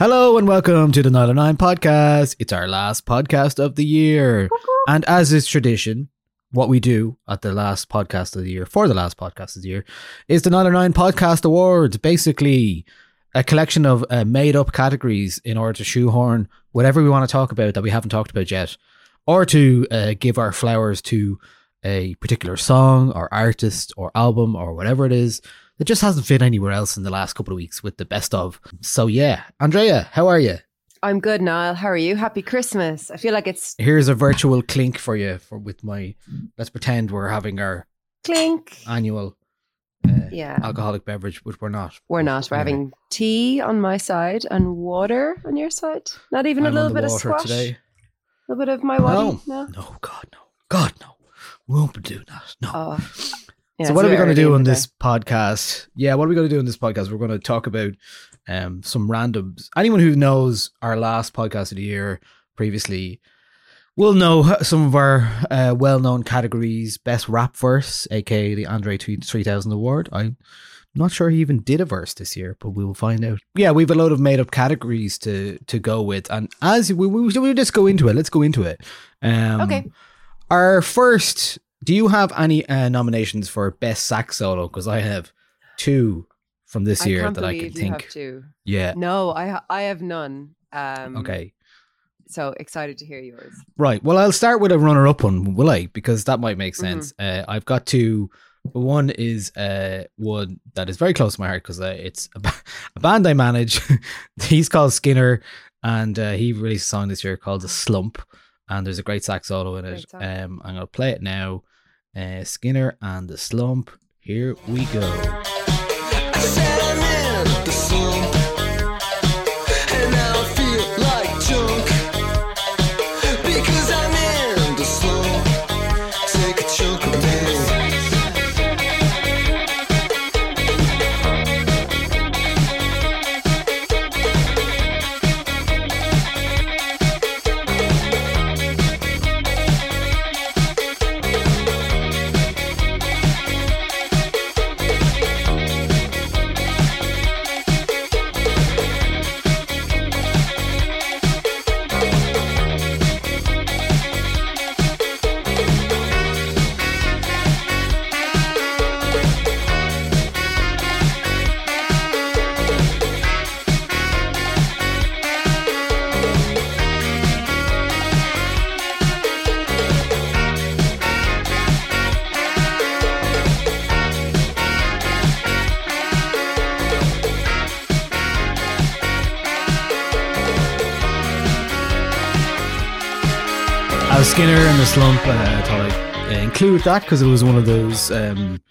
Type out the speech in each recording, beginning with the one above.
Hello and welcome to the Nialler9 podcast. It's our last podcast of the year. And as is tradition, what we do at the last podcast of the year, for the last podcast of the year, is the Nialler9 Podcast Awards. Basically, a collection of uh, made up categories in order to shoehorn whatever we want to talk about that we haven't talked about yet, or to uh, give our flowers to a particular song or artist or album or whatever it is that just hasn't fit anywhere else in the last couple of weeks with the best of. So yeah, Andrea, how are you? I'm good, Niall. How are you? Happy Christmas. I feel like it's Here's a virtual clink for you for with my. Let's pretend we're having our clink. annual uh, Yeah. alcoholic beverage, which we're not. We're not. We're Anyway, having tea on my side and water on your side. Not even I'm a little bit of squash. today. A little bit of my No, body. No. no, God, no, God, no. We won't doing that. No. Oh. Yeah, so what are we going to do on this podcast? Yeah, what are we going to do on this podcast? We're going to talk about um, some randoms. Anyone who knows our last podcast of the year previously will know some of our uh, well-known categories. Best rap verse, aka the Andre 3000 Award. I'm not sure he even did a verse this year, but we will find out. Yeah, we have a load of made-up categories to to go with, and as we we we'll just go into it. Let's go into it. Um, Okay. Our first. Do you have any uh, nominations for best sax solo? Because I have two from this I year that I can you have think. two. Yeah. No, I ha- I have none. Um, Okay. So excited to hear yours. Right. Well, I'll start with a runner-up one, will I? Because that might make Mm-hmm. sense. Uh, I've got two. One is uh, one that is very close to my heart because uh, it's a, ba- a band I manage. He's called Skinner, and uh, he released a song this year called "The Slump." And there's a great sax solo in it. Um, I'm gonna play it now. Uh, Skinner and the Slump. Here we go. Skinner and the Slump. Uh, I thought I'd uh, include that because it was one of those. Um,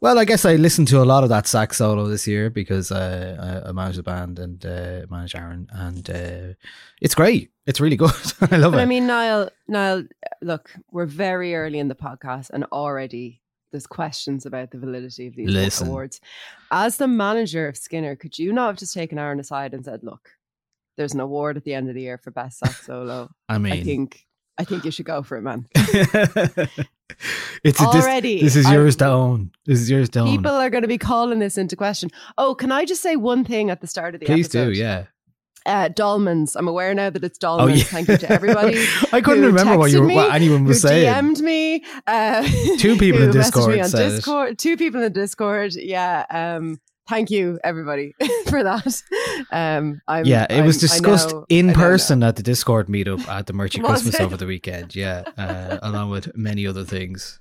well, I guess I listened to a lot of that sax solo this year because uh, I, I manage the band and uh, manage Aaron, and uh, it's great. It's really good. I love But it. I mean, Niall, Niall, look, we're very early in the podcast and already there's questions about the validity of these Listen. awards. As the manager of Skinner, could you not have just taken Aaron aside and said, "Look, there's an award at the end of the year for best sax solo. I mean, I think I think you should go for it, man." it's a, this, Already, This is I- yours to own. This is yours to own. People are going to be calling this into question. Oh, can I just say one thing at the start of the episode? Please episode? do, yeah. Uh, Dolmans. I'm aware now that it's Dolmans. Oh yeah. Thank you to everybody. I couldn't remember what you were, what anyone was who saying. DM'd me. Uh, Two people in messaged Discord me on it. Discord. Two people in Discord. Yeah. Um, thank you, everybody, for that. Um, I'm, yeah, it was I'm- I discussed know- in person at the Discord meetup at the Merchant Christmas it? over the weekend. Yeah, uh, along with many other things.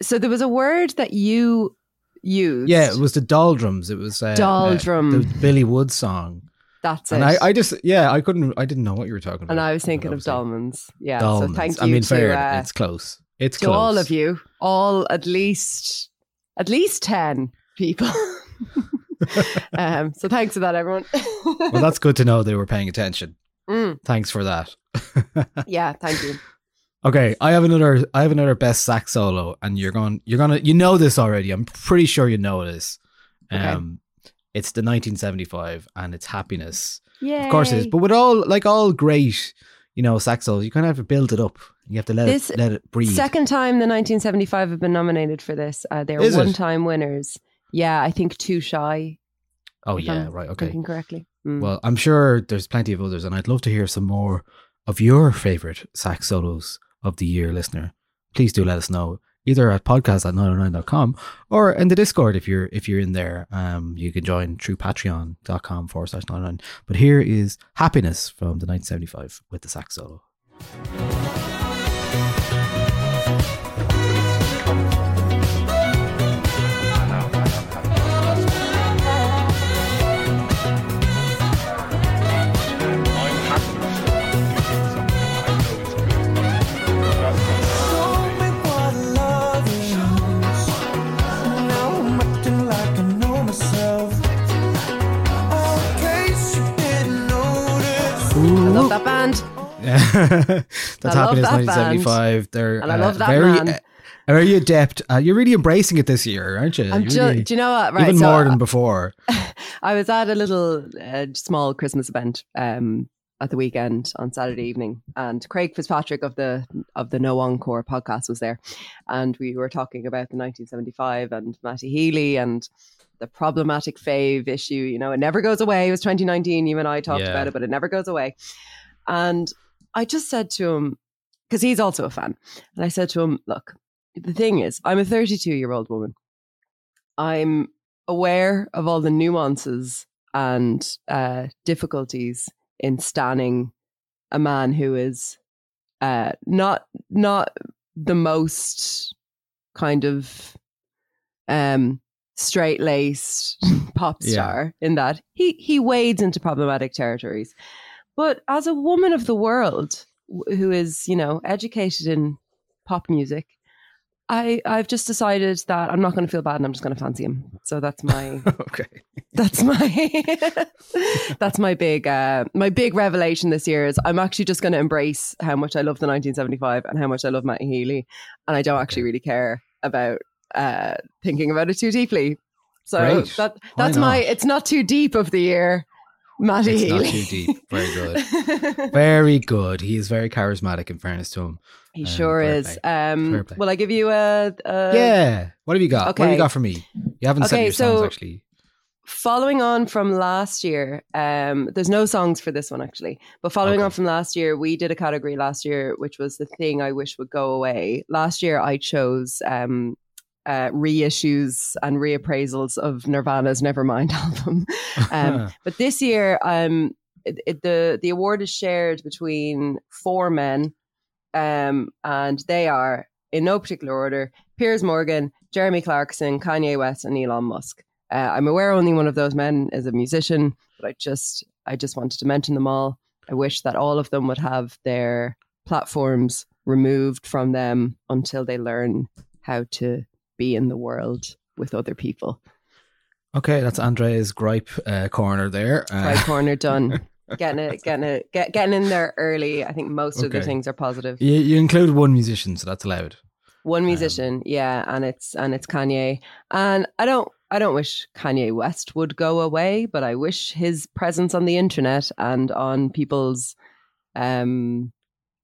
So there was a word that you used. Yeah, it was the Doldrums. It was uh, Doldrum. uh, the Billy Wood song. That's And it. I, I just, yeah, I couldn't, I didn't know what you were talking about. and I was thinking of. Dolmans. Yeah. Dolmans. So thank you I mean, to, fair. uh, it's close. It's to close. all of you, all at least at least ten people. um, so thanks for that, everyone. Well, that's good to know they were paying attention. Mm, Thanks for that. yeah, thank you. Okay, I have another. I have another best sax solo, and you're going. You're gonna. You know this already. I'm pretty sure you know this. Okay. Um, it's the 1975, and it's happiness. Yeah, Of course it is. But with all like all great, you know, sax solos, you kind of have to build it up. You have to let This it let it breathe. Second time the 1975 have been nominated for this. Uh, they're one-time winners. Yeah, I think Too Shy. oh yeah, I'm right. Okay. Thinking correctly. Mm. Well, I'm sure there's plenty of others, and I'd love to hear some more of your favorite sax solos of the year, listener. Please do let us know either at podcast at Nialler9.com or in the Discord if you're if you're in there. Um, you can join through patreon.com forward slash 99. But here is Happiness from the 1975 with the sax solo. That's love Happiness that band. 1975. They're And I love that very, man. uh, very adept. Uh, you're really embracing it this year, aren't you? I'm ju- do you know what? Right, even so more than before. I was at a little uh, small Christmas event um, at the weekend on Saturday evening, and Craig Fitzpatrick of the of the No Encore podcast was there, and we were talking about the 1975 and Matty Healy and the problematic fave issue. You know, it never goes away. It was 2019. You and I talked Yeah. about it, but it never goes away. And I just said to him because he's also a fan, and I said to him, "Look, the thing is, I'm a 32 year old woman. I'm aware of all the nuances and uh, difficulties in standing a man who is uh, not not the most kind of um, straight laced pop Yeah. star in that he he wades into problematic territories, but as a woman of the world who is you know educated in pop music. I, I've just decided that I'm not going to feel bad and I'm just going to fancy him. So that's my okay. that's my that's my big uh my big revelation this year is I'm actually just going to embrace how much I love the 1975 and how much I love Matty Healy and I don't actually really care about uh thinking about it too deeply. So Great. that that's my it's not too deep of the year. Matty It's Healy. not too deep. Very good. Very good. He is very charismatic, in fairness to him. he Um, sure is. play. Um play. will I give you a, a yeah. What have you got? What have you got for me? You haven't said Okay, your songs, actually. following on from last year, um, there's no songs for this one actually, but following Okay. on from last year, we did a category last year, which was the thing I wish would go away. Last year, I chose um, uh, reissues and reappraisals of Nirvana's Nevermind album. Um, but this year, um, it, it, the the award is shared between four men, um, and they are in no particular order: Piers Morgan, Jeremy Clarkson, Kanye West, and Elon Musk. Uh, I'm aware only one of those men is a musician, but I just I just wanted to mention them all. I wish that all of them would have their platforms removed from them until they learn how to be in the world with other people. okay, that's Andrea's gripe uh, corner there. Uh, Right corner done. getting it, getting it, get, getting in there early. I think most of the things are positive. you, you include one musician, so that's allowed. One musician, yeah, and it's and it's Kanye. And I don't I don't wish Kanye West would go away, but I wish his presence on the internet and on people's um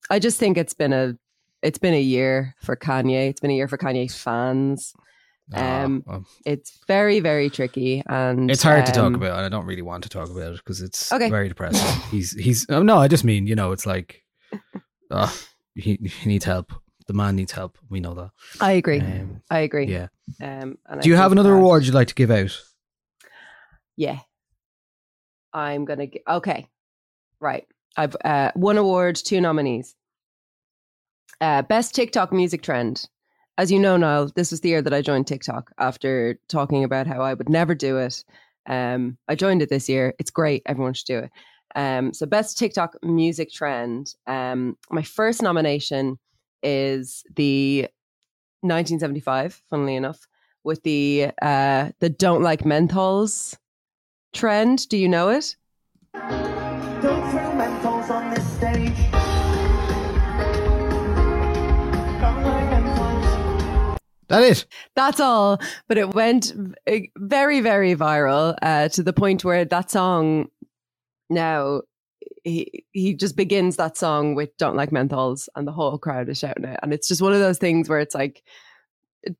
I just think it's been a it's been a year for Kanye. It's been a year for Kanye's fans. Ah, Um, well, It's very, very tricky and it's hard to talk um, about, and I don't really want to talk about it because it's Okay. very depressing. he's he's oh, no, I just mean you know, it's like uh, he he needs help. The man needs help. We know that. I agree. Um, I agree. yeah. Um, and I Do you have another that- award you'd like to give out? Yeah. I'm gonna get okay. Right. I've uh one award, two nominees. Uh best TikTok music trend. As you know, Niall, this was the year that I joined TikTok after talking about how I would never do it. Um, I joined it this year. It's great. Everyone should do it. Um, so best TikTok music trend. Um, my first nomination is the 1975, funnily enough, with the uh the don't like menthols trend. Do you know it? That it? That's all. But it went very, very viral uh, to the point where that song now he he just begins that song with "Don't Like Menthols" and the whole crowd is shouting it, and it's just one of those things where it's like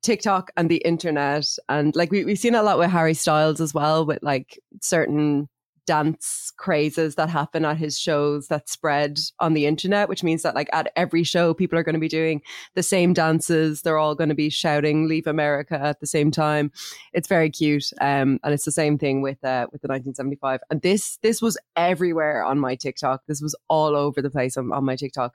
TikTok and the internet, and like we we've seen a lot with Harry Styles as well, with like certain dance crazes that happen at his shows that spread on the internet, which means that like at every show people are going to be doing the same dances. They're all going to be shouting "Leave America" at the same time. It's very cute, um, and it's the same thing with uh, with the 1975. And this this was everywhere on my TikTok. This was all over the place on, on my TikTok,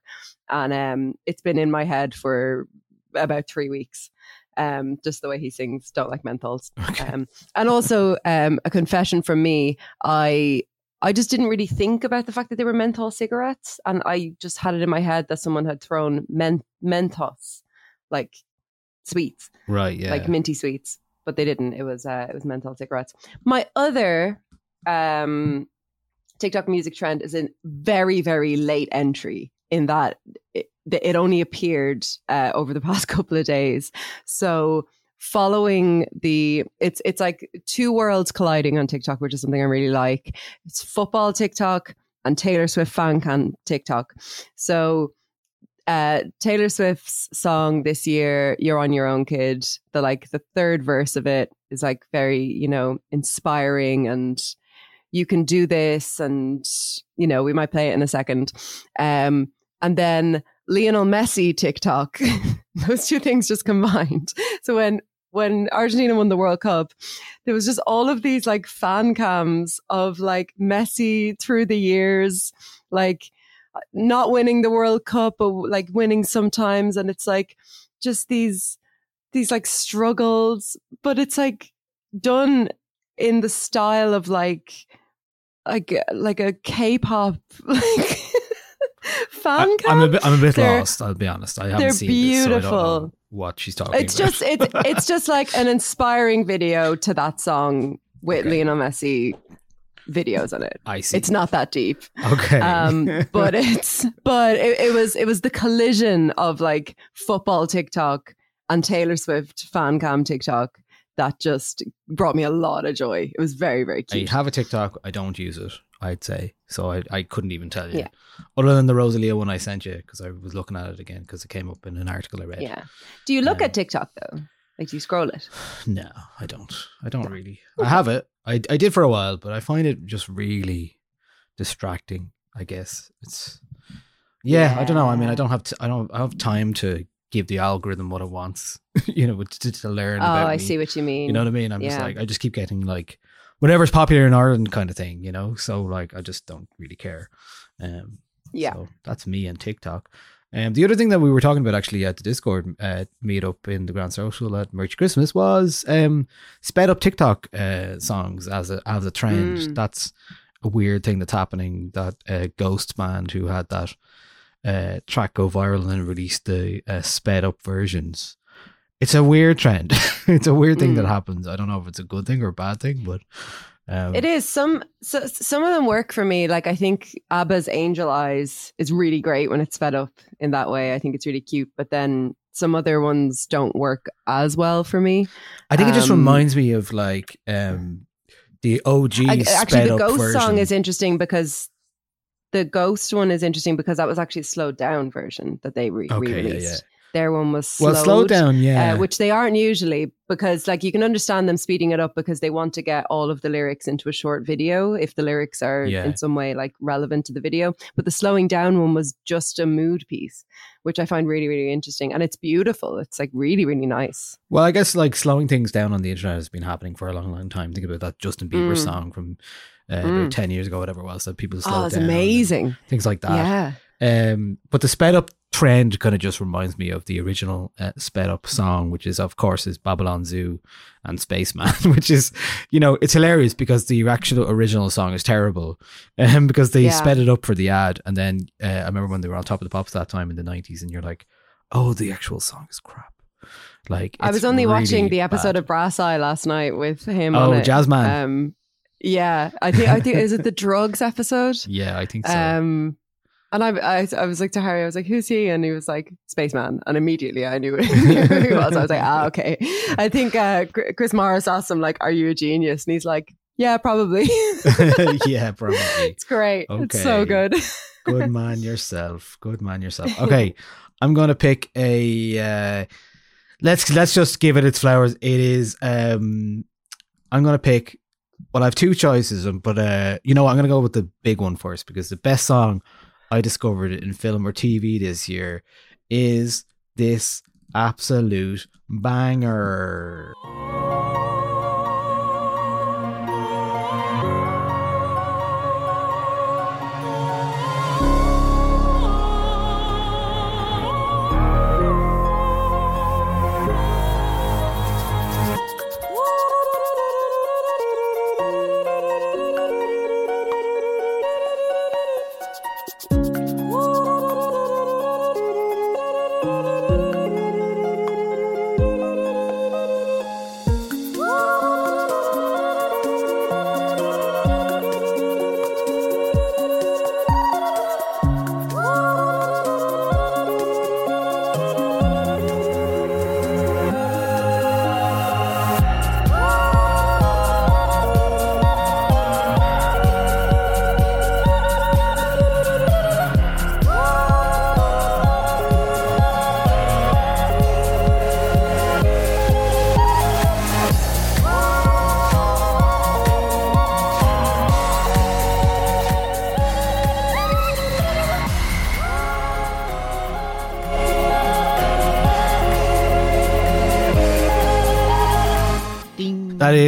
and um, it's been in my head for about three weeks. Um, just the way he sings "Don't Like Menthols," um, and also um, a confession from me. I I just didn't really think about the fact that they were menthol cigarettes, and I just had it in my head that someone had thrown men- Mentos, like sweets, Right. Yeah. like minty sweets, but they didn't. It was uh, it was menthol cigarettes. My other um, TikTok music trend is a very very late entry in that it, it only appeared uh, over the past couple of days. So following the it's it's like two worlds colliding on TikTok, which is something I really like. It's football TikTok and Taylor Swift fan cam TikTok. So uh Taylor Swift's song this year, You're on Your Own Kid, the like the third verse of it is like very, you know, inspiring and you can do this and you know, we might play it in a second. Um and then Lionel Messi TikTok. Those two things just combined. So when when Argentina won the World Cup, there was just all of these like fan cams of like Messi through the years, like not winning the World Cup, but like winning sometimes, and it's like just these these like struggles, but it's like done in the style of like like like a K-pop like I. I'm a bit. I'm a bit They're- lost. I'll be honest. I haven't seen this, so I don't know what she's talking It's about. just it's it's just like an inspiring video to that song with Okay. Lionel Messi videos on it. I see. It's not that deep. okay. Um, but it's but it, it was it was the collision of like football TikTok and Taylor Swift fan cam TikTok that just brought me a lot of joy. It was very very cute. I have a TikTok. I don't use it. I'd say so. I I couldn't even tell you. Yeah. Other than the Rosalia one I sent you because I was looking at it again because it came up in an article I read. Yeah. Do you look Um, at TikTok though? Like do you scroll it? No, I don't. I don't really. I have it. I I did for a while, but I find it just really distracting. I guess it's. Yeah, I don't know. I mean, I don't have. T- I don't I have time to give the algorithm what it wants. you know, to, to learn. Oh, I me. see what you mean. You know what I mean? I'm just like I just keep getting like whatever's popular in Ireland kind of thing, you know? So like I just don't really care. Um Yeah. So that's me and TikTok. Um the other thing that we were talking about actually at the Discord uh meetup in the Grand Social at Merch Christmas was um sped up TikTok uh songs as a as a trend. Mm. That's a weird thing that's happening that uh, Ghost Band who had that uh, track go viral and then released the uh, sped up versions. It's a weird trend. it's a weird thing that Mm. happens. I don't know if it's a good thing or a bad thing, but um, It is some so, some of them work for me. Like I think ABBA's Angel Eyes is really great when it's sped up in that way. I think it's really cute. But then some other ones don't work as well for me. I think it just Um, reminds me of like um the OG I- actually, the ghost version. song is interesting because the ghost one is interesting because that was actually a slowed down version that they re- okay, released. yeah. Their one was slowed, well, slow down, yeah. uh, which they aren't usually because, like, you can understand them speeding it up because they want to get all of the lyrics into a short video if the lyrics are Yeah. in some way like relevant to the video. But the slowing down one was just a mood piece, which I find really, really interesting, and it's beautiful. It's like really, really nice. well, I guess like slowing things down on the internet has been happening for a long, long time. Think about that Justin Bieber Mm. song from uh, Mm. about ten years ago, whatever it was, that people slowed Oh, it's amazing. things like that. Yeah. Um, but the sped up trend kind of just reminds me of the original uh, sped up song, which is of course is Babylon Zoo and Spaceman, which is you know it's hilarious because the actual original song is terrible, um, because they Yeah. sped it up for the ad, and then uh, I remember when they were on top of the pops that time in the nineties, and you're like, oh, the actual song is crap. Like I was only watching the episode bad. of Brass Eye last night with him. Oh, on it. Jazzman. Um, yeah, I think I think is it the drugs episode? Yeah, I think so. Um, and I, I, I was like to Harry, I was like, "Who's he?" And he was like, "Spaceman." And immediately I knew who he was. I was like, "Ah, okay." I think uh, Chris Morris asked him like, "Are you a genius?" And he's like, "Yeah, probably." yeah, probably. it's great. It's so good. Good man yourself. Good man yourself. Okay, I'm gonna pick a. Uh, let's let's just give it its flowers. It is. Um, I'm gonna pick. Well, I have two choices, um, but uh, you know what? I'm gonna go with the big one first because the best song I discovered in film or TV this year is this absolute banger.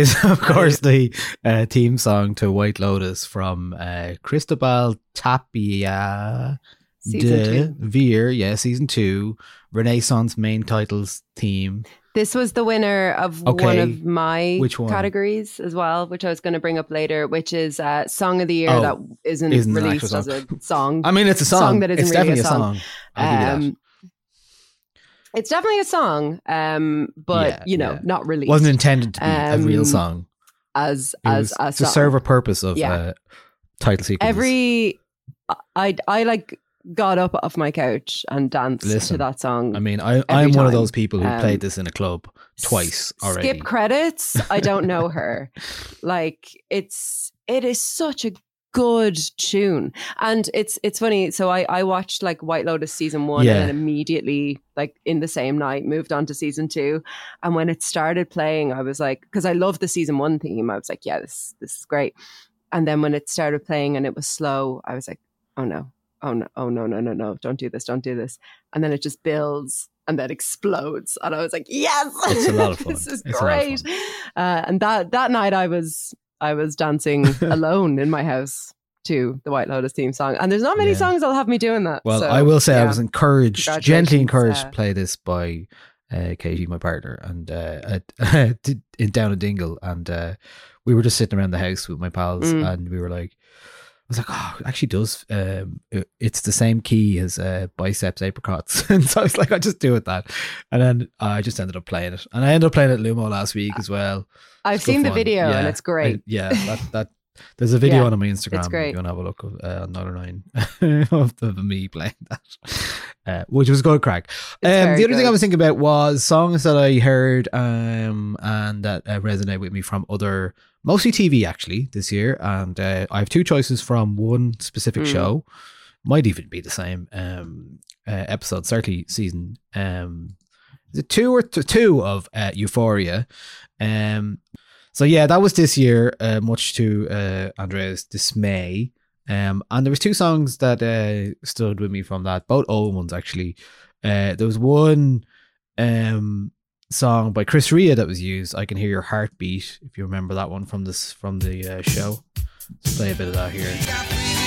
Is, of course, the uh, theme song to White Lotus from uh, Cristobal Tapia Season de. Veer. Yeah, season two. Renaissance main titles theme. This was the winner of one of my Which one? categories as well, which I was going to bring up later, which is uh, song of the year Oh, that isn't, isn't released as a song. I mean, it's a song. Song that isn't it's really definitely a song. I'll give you that. Um, it's definitely a song, um, but Yeah, you know, yeah. not really. wasn't intended to be a real Um, song. as It as a to song. serve a purpose of Yeah. uh, title sequence. Every I I like got up off my couch and danced Listen, to that song. I mean, I, I'm one of those people who Um, played this in a club twice already. Skip credits. I don't know her. like it's it is such a good tune, and it's it's funny. So I I watched like White Lotus season one, Yeah. and then immediately like in the same night moved on to season two. And when it started playing, I was like, because I love the season one theme. I was like, yeah, this this is great. And then when it started playing and it was slow, I was like, oh no, oh no, oh no, no, no, no, don't do this, don't do this. And then it just builds and then explodes. And I was like, yes, It's a lot of fun. this is It's a lot of great. Uh, and that that night I was I was dancing alone in my house to the White Lotus theme song. And there's not many Yeah. songs that'll have me doing that. Well, So, I will say I was encouraged, gently encouraged uh, to play this by uh, Katie, my partner, and uh, at, in down in Dingle, and uh, we were just sitting around the house with my pals, Mm. and we were like, was like, oh, it actually does. Um, it- it's the same key as uh, Bicep's apricots, and so I was like, I just do it that, and then I just ended up playing it, and I ended up playing it at Lumo last week as well. I've seen the fun. video and it's great. I- yeah, that that There's a video Yeah, on my Instagram. it's great. If you want to have a look of uh, another nine of, of me playing that, uh, which was good crack. Um, the other thing I was thinking about was songs that I heard um, and that uh, resonate with me from other, mostly TV actually this year. And uh, I have two choices from one specific Mm. show. Might even be the same um, uh, episode, certainly season. Um, is it two or t- two of uh, Euphoria? Um, so yeah, that was this year, uh, much to uh, Andrea's dismay. Um, and there was two songs that uh, stood with me from that, both old ones actually. Uh, there was one um, song by Chris Rea that was used. I can hear your heartbeat. If you remember that one from this from the uh, show, let's play a bit of that here.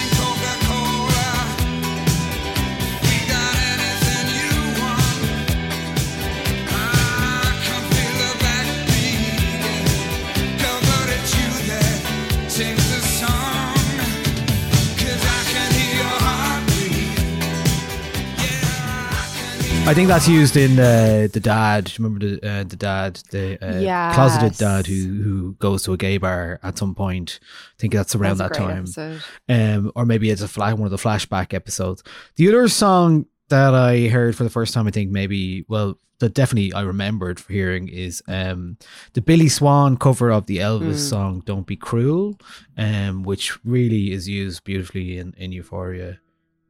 I think that's used in uh, the dad. Do you Remember the uh, the dad, the uh, closeted dad who who goes to a gay bar at some point. I think that's around That's that great time. um, or maybe it's a flash, one of the flashback episodes. The other song that I heard for the first time, I think maybe, well, that definitely I remembered for hearing is um, the Billy Swan cover of the Elvis Mm. song "Don't Be Cruel," um, which really is used beautifully in, in Euphoria.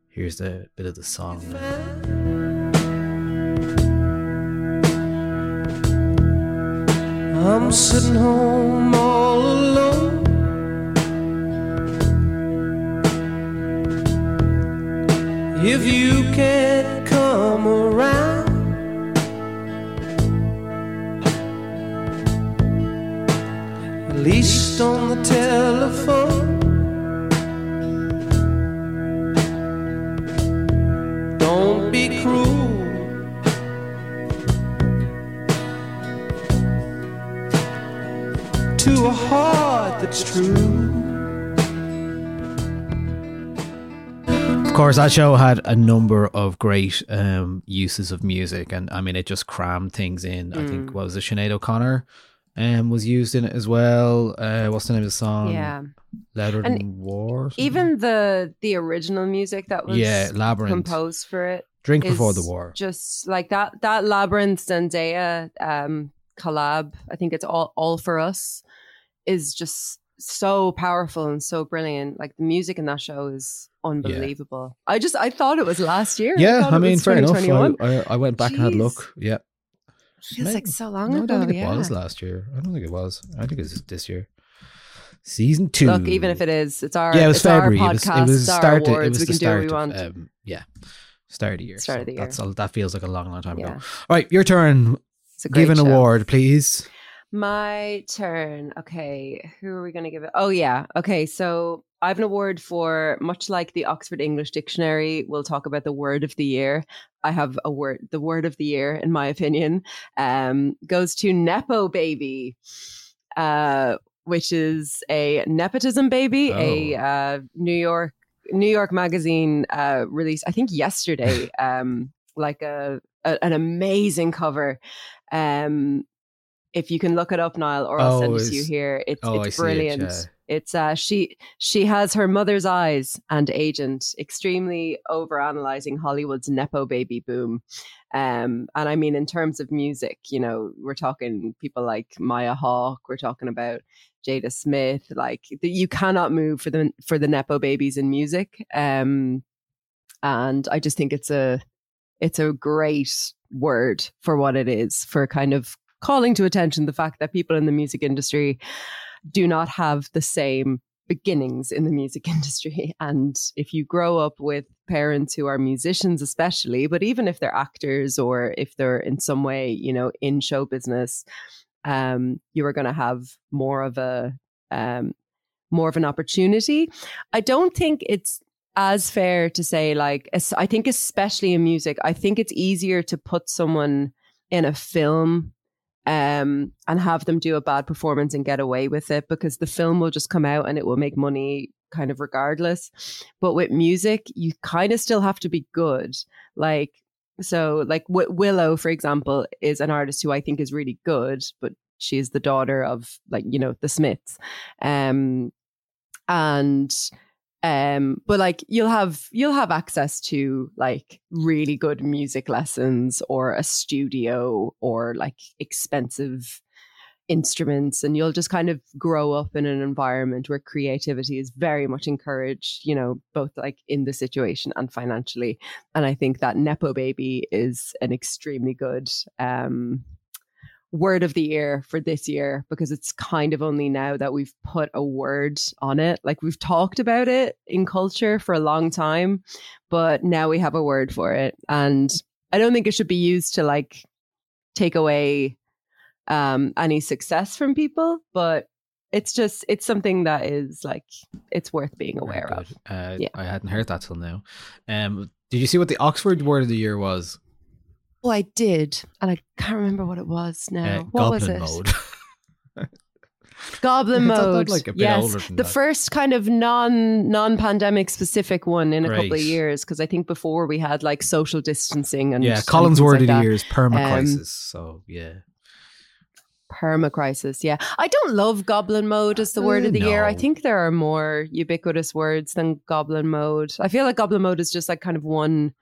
Here's the bit of the song. I'm sitting home all alone. If you can't come around, at least on the telephone. To a heart that's true. Of course, that show had a number of great um, uses of music, and I mean, it just crammed things in. I Mm. think what was it, Sinead O'Connor, um, was used in it as well. Uh, what's the name of the song? Yeah. Louder And than War. Even the the original music that was yeah, Labyrinth. composed for it Drink before the war. Just like that that Labyrinth Zendaya um collab, I think it's all all for us is just so powerful and so brilliant. Like the music in that show is unbelievable. I just I thought it was last year. Yeah, thought I mean, fair enough. 2021. I, I, I went back and had a look. Yeah, Feels May- like so long no, I ago. don't think it yeah. was last year. I don't think it was. I think it was this year. Season two. Look, even if it is, it's our yeah, it was it's our February. It was, podcast, it was it's our start. awards. It was we the can do what start. we of, want. um, yeah, start of the year. Start of the year. That's all, that feels like a long, long time Yeah. ago. All right, your turn. It's a great Give an show. award, please. My turn. Okay, who are we going to give it? Oh yeah. Okay, so I have an award for much like the Oxford English Dictionary. We'll talk about the word of the year. I have a word. The word of the year, in my opinion, um, goes to nepo baby, uh, which is a nepotism baby. A Oh. uh, New York New York Magazine uh, released, I think yesterday, um, like a, a an amazing cover. Um, if you can look it up, Niall, or I'll send Oh, it to you here. It's oh, it's see it, brilliant. yeah. It's uh she she has her mother's eyes and agent, extremely over analyzing Hollywood's Nepo baby boom. Um and I mean in terms of music, you know, we're talking people like Maya Hawke, we're talking about Jada Smith, like the, you cannot move for the for the Nepo babies in music. Um and I just think it's a it's a great word for what it is, for kind of calling to attention the fact that people in the music industry do not have the same beginnings in the music industry. And if you grow up with parents who are musicians, especially, but even if they're actors or if they're in some way, you know, in show business, um, you are going to have more of a um, more of an opportunity. I don't think it's as fair to say like I think especially in music, I think it's easier to put someone in a film um and have them do a bad performance and get away with it because the film will just come out and it will make money kind of regardless. But with music, you kind of still have to be good. Like so like w- Willow for example is an artist who I think is really good, but she is the daughter of like you know the Smiths. Um and um but like you'll have you'll have access to like really good music lessons or a studio or like expensive instruments and you'll just kind of grow up in an environment where creativity is very much encouraged you know both like in the situation and financially. And i think that nepo baby is an extremely good um word of the year for this year because it's kind of only now that we've put a word on it. Like we've talked about it in culture for a long time, but now we have a word for it. And I don't think it should be used to like take away um any success from people, but it's just it's something that is like it's worth being aware of. Uh, Yeah. I hadn't heard that till now. Um, did you see what the Oxford word of the year was? Oh, I did, and I can't remember what it was now. Uh, what was goblin it? mode. Goblin I thought that mode. like a bit yes, older than the that. first kind of non non pandemic specific one in a couple of years because I think before we had like social distancing and yeah, Collins word like of the year is permacrisis. Um, so yeah, Perma crisis. Yeah, I don't love goblin mode as the word Uh, of the year. I think there are more ubiquitous words than goblin mode. I feel like goblin mode is just like kind of one.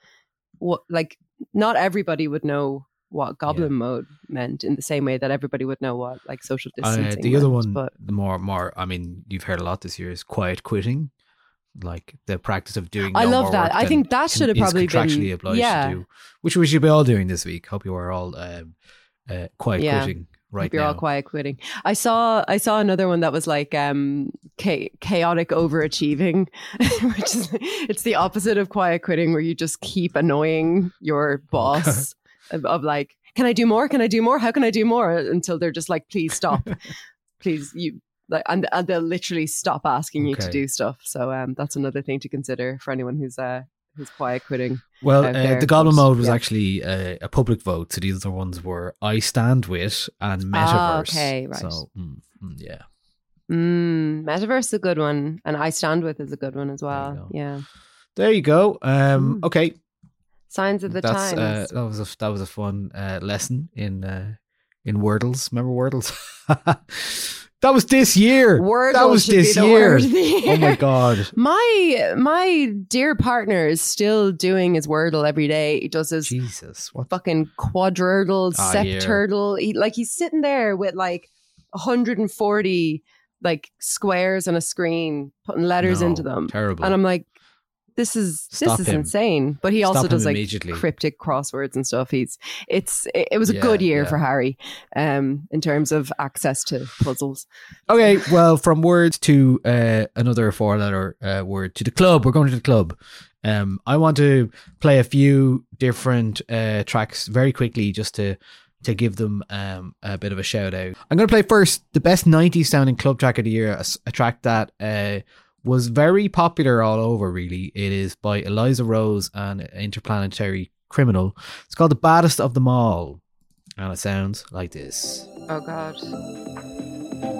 What like not everybody would know what goblin mode meant in the same way that everybody would know what like social uh, distancing. the other meant, one, but the more more. I mean, you've heard a lot this year is quiet quitting, like the practice of doing. I no love that. I think that should have probably been- contractually obliged yeah. to do, which we should be all doing this week. Hope you are all um, uh, quiet Yeah. quitting right you're now. all quiet quitting. I saw I saw another one that was like um cha- chaotic overachieving, which is it's the opposite of quiet quitting, where you just keep annoying your boss of, of like, can I do more? Can I do more? How can I do more? Until they're just like, please stop, please you. Like, and, and they'll literally stop asking you to do stuff. So um, that's another thing to consider for anyone who's uh who's quiet quitting. Well, uh, the Goblin mode was yeah. actually uh, a public vote. So these other ones were I Stand With and Metaverse. Ah, okay, right. So, mm, mm, yeah. Mm, Metaverse is a good one, and I stand with is a good one as well. go. Yeah, There you go. Um, Mm. okay. signs of the That's, uh, times. that was a that was a fun uh, lesson in uh, in Wordles. Remember Wordles? that was this year. Wordle that was this year. word Oh my god. My my dear partner is still doing his Wordle every day. He does his Jesus. What? fucking quadrurdle, Ah, septurtle. He, like he's sitting there with like 140 like squares on a screen, putting letters No, into them. Terrible. And I'm like, this is Stop this is him. insane. But he also Stop him does like cryptic crosswords and stuff. He's it's it, it was a Yeah, good year yeah. for Harry, um, in terms of access to puzzles. Okay, well, from words to uh, another four-letter uh, word to the club. We're going to the club. Um, I want to play a few different uh, tracks very quickly, just to to give them um, a bit of a shout out. I'm going to play first the best '90s sounding club track of the year, a, a track that uh, was very popular all over. Really, it is by Eliza Rose and Interplanetary Criminal. It's called "The Baddest of Them All," and it sounds like this. Oh God.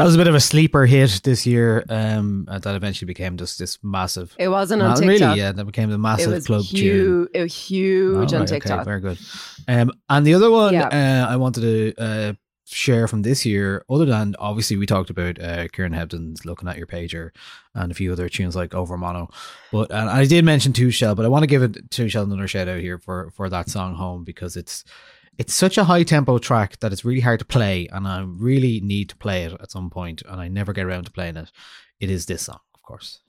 That was a bit of a sleeper hit this year. Um, that eventually became just this massive. It wasn't on TikTok. really, yeah, that became the It massive was club tune. huge. It was huge Oh, on right, okay, TikTok. very good. Um, and the other one Yeah. uh, I wanted to uh, share from this year, other than obviously we talked about uh, Kieran Hebden's "Looking at Your Pager" and a few other tunes like "Overmono," but and I did mention Two Shell, but I want to give it Two Shell another shout out here for for that song "Home" because it's it's such a high tempo track that it's really hard to play, and I really need to play it at some point, and I never get around to playing it. It is this song, of course.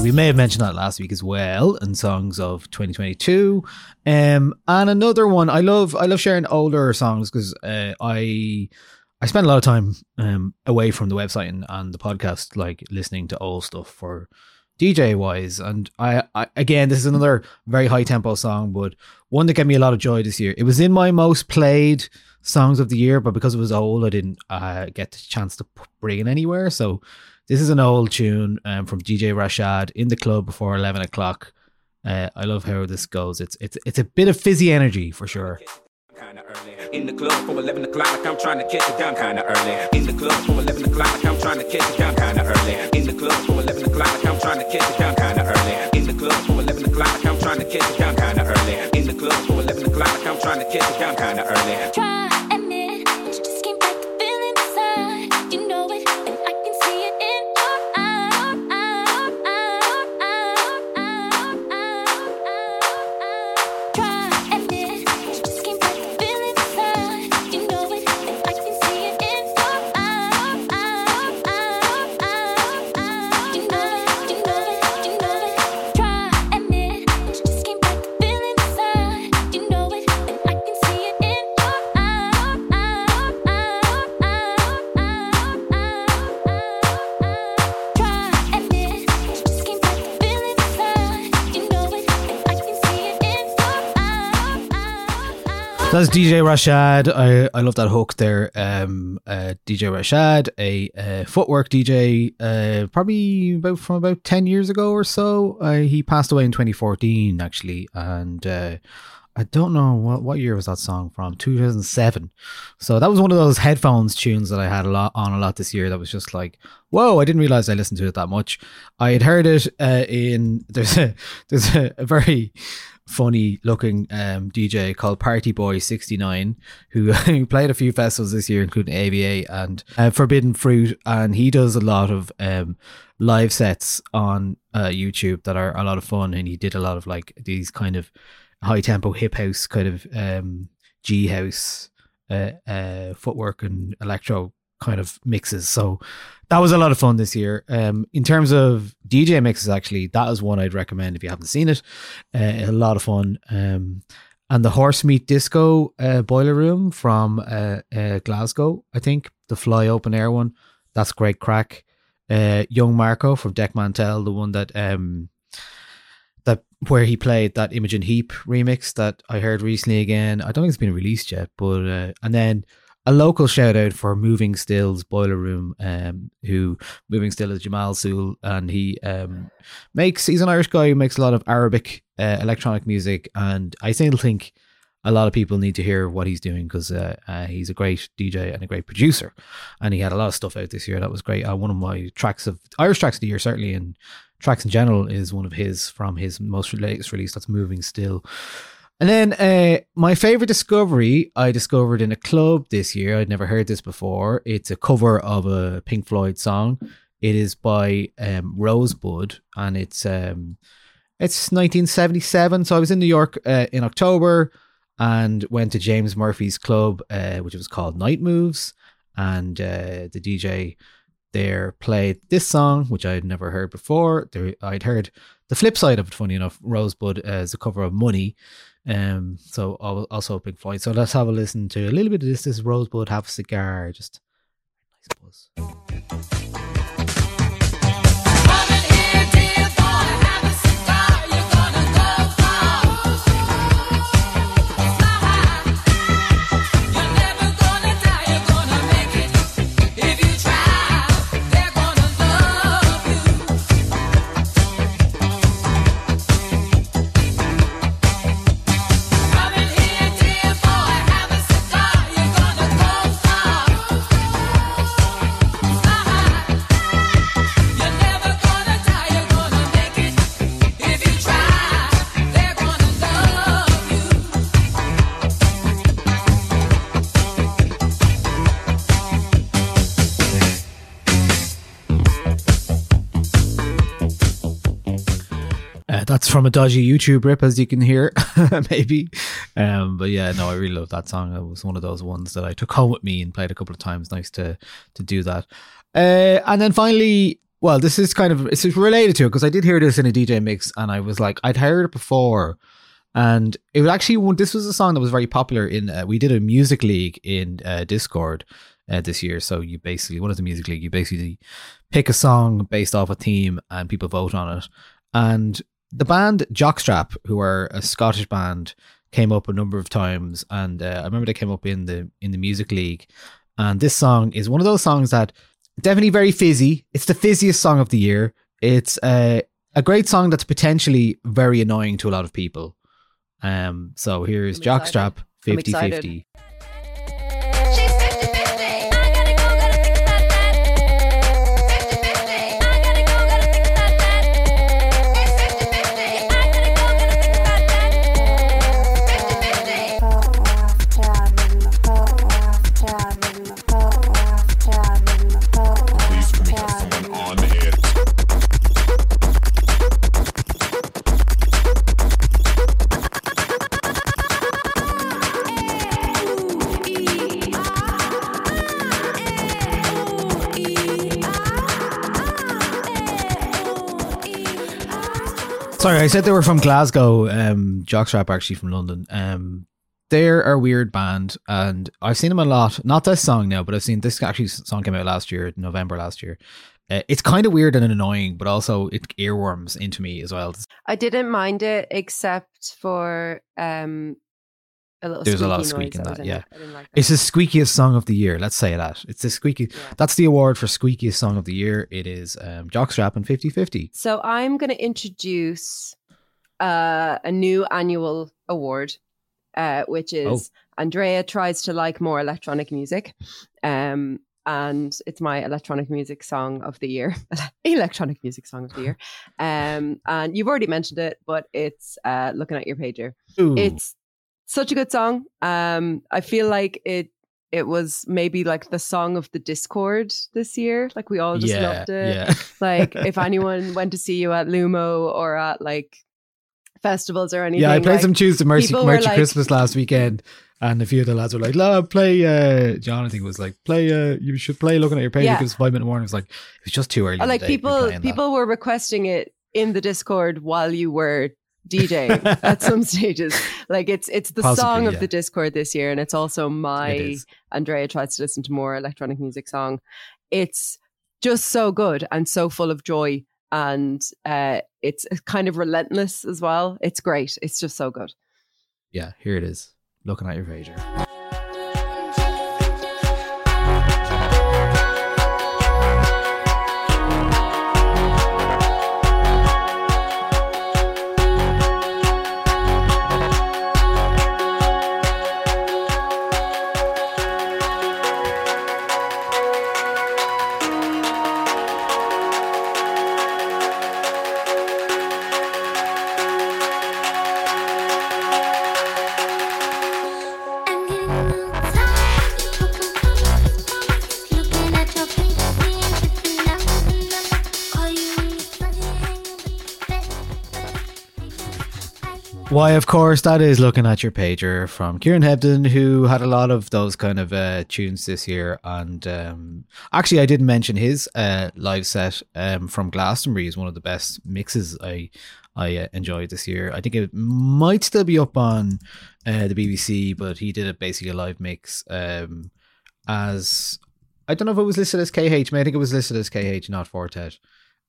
We may have mentioned that last week as well in songs of 2022 um and another one i love i love sharing older songs because uh, i i spend a lot of time um away from the website and, and the podcast like listening to old stuff for dj wise and I, I again this is another very high tempo song but one that gave me a lot of joy this year. It was in my most played songs of the year but because it was old i didn't uh, get the chance to bring it anywhere. So this is an old tune um, from DJ Rashad in the club before eleven o'clock. Uh, I love how this goes. It's it's it's a bit of fizzy energy for sure. In the club for 11 o'clock, I'm trying to catch it down kinda early. In the club for 11 o'clock, I'm trying to catch it down kinda early. In the club for 11 o'clock, I'm trying to catch it down kinda early. In the club for 11 o'clock, I'm trying to catch it down kinda early. In the club for 11 o'clock, I'm trying to catch it down kinda early. Try That's DJ Rashad. I, I love that hook there. Um, uh, DJ Rashad, a footwork DJ, uh, probably about from about ten years ago or so. Uh, he passed away in 2014, actually, and uh, I don't know what what year was that song from. 2007. So that was one of those headphones tunes that I had a lot on a lot this year. That was just like, whoa! I didn't realize I listened to it that much. I had heard it uh, in there's a there's a, a very funny looking um, DJ called Party Boy 69 who, who played a few festivals this year, including AVA and uh, Forbidden Fruit. And he does a lot of um, live sets on uh, YouTube that are a lot of fun. And he did a lot of like these kind of high tempo hip house kind of um, G house uh, uh, footwork and electro kind of mixes. So that was a lot of fun this year. Um, in terms of DJ mixes, actually, that is one I'd recommend if you haven't seen it. Uh, a lot of fun. Um, and the Horse Meat Disco uh, Boiler Room from uh, uh, Glasgow, I think the Fly Open Air one. That's great crack. Uh, Young Marco from Dekmantel, the one that um, that where he played that Imogen Heap remix that I heard recently again. I don't think it's been released yet, but uh, and then a local shout out for Moving Still's Boiler Room, um, who Moving Still is Jamal Soul, and he um, makes he's an Irish guy who makes a lot of Arabic uh, electronic music, and I still think a lot of people need to hear what he's doing because uh, uh, he's a great DJ and a great producer, and he had a lot of stuff out this year that was great. Uh, one of my tracks of Irish tracks of the year, certainly, and tracks in general, is one of his from his most latest release. That's Moving Still. And then uh, my favorite discovery I discovered in a club this year. I'd never heard this before. It's a cover of a Pink Floyd song. It is by um, Rosebud, and it's um, it's 1977. So I was in New York uh, in October and went to James Murphy's club, uh, which was called Night Moves, and uh, the DJ there played this song, which I had never heard before. There, I'd heard the flip side of it. Funny enough, Rosebud as a cover of Money. Um, so al- also Pink Floyd. So let's have a listen to a little bit of this. This is Rosebud. Have a cigar. Just nice buzz. That's from a dodgy YouTube rip, as you can hear, maybe. Um, but yeah, no, I really love that song. It was one of those ones that I took home with me and played a couple of times. Nice to to do that. Uh, and then finally, Well, this is kind of it's related to it because I did hear this in a DJ mix, and I was like, I'd heard it before, and it was actually. This was a song that was very popular in. Uh, we did a music league in uh, Discord uh, this year. So you basically one of the music league, you basically pick a song based off a theme, and people vote on it. And the band Jockstrap, who are a Scottish band, came up a number of times, and uh, I remember they came up in the in the music league. And this song is one of those songs that definitely very fizzy. It's the fizziest song of the year. It's a a great song that's potentially very annoying to a lot of people. Um, so here's Jockstrap excited. 50 50. Sorry, I said they were from Glasgow. Um, Jockstrap actually from London. Um, they're a weird band, and I've seen them a lot. Not this song now, but I've seen this actually song came out last year, November last year. Uh, it's kind of weird and annoying, but also it earworms into me as well. I didn't mind it except for um a little. There's a lot of squeak in that, yeah. it. Like that. It's the squeakiest song of the year. Let's say that. It's the squeaky. Yeah. That's the award for squeakiest song of the year. It is um, Jockstrap and 50 50. So I'm going to introduce uh, a new annual award, uh, which is Oh. Andrea tries to like more electronic music. Um, and it's my electronic music song of the year, electronic music song of the year. Um, and you've already mentioned it, but it's uh, looking at your pager. It's such a good song. Um, I feel like it it was maybe like the song of the Discord this year. Like we all just yeah, loved it. yeah. Like if anyone went to see you at Lumo or at like festivals or anything. Yeah, I played like, some to Mercy, Mercy like- Christmas last weekend, and a few of the lads were like, "Love, play." Uh, John, I think was like, "Play." Uh, you should play. Looking at your page Yeah. because five minute warning was like, it's just too early. uh, like be people that. people were requesting it in the Discord while you were DJing at some stages. Like it's it's the Possibly, song of yeah. the Discord this year, and it's also my It. Andrea tries to listen to more electronic music song. It's just so good and so full of joy, and uh, it's kind of relentless as well. It's great. It's just so good. Yeah, here it is. Looking at your pager. Why, of course, that is looking at your pager from Kieran Hebden, who had a lot of those kind of uh, tunes this year. And um, actually, I didn't mention his uh, live set um, from Glastonbury is one of the best mixes I I uh, enjoyed this year. I think it might still be up on uh, the BBC, but he did a basically a live mix um, as I don't know if it was listed as KH. but I think it was listed as KH, not Four Tet.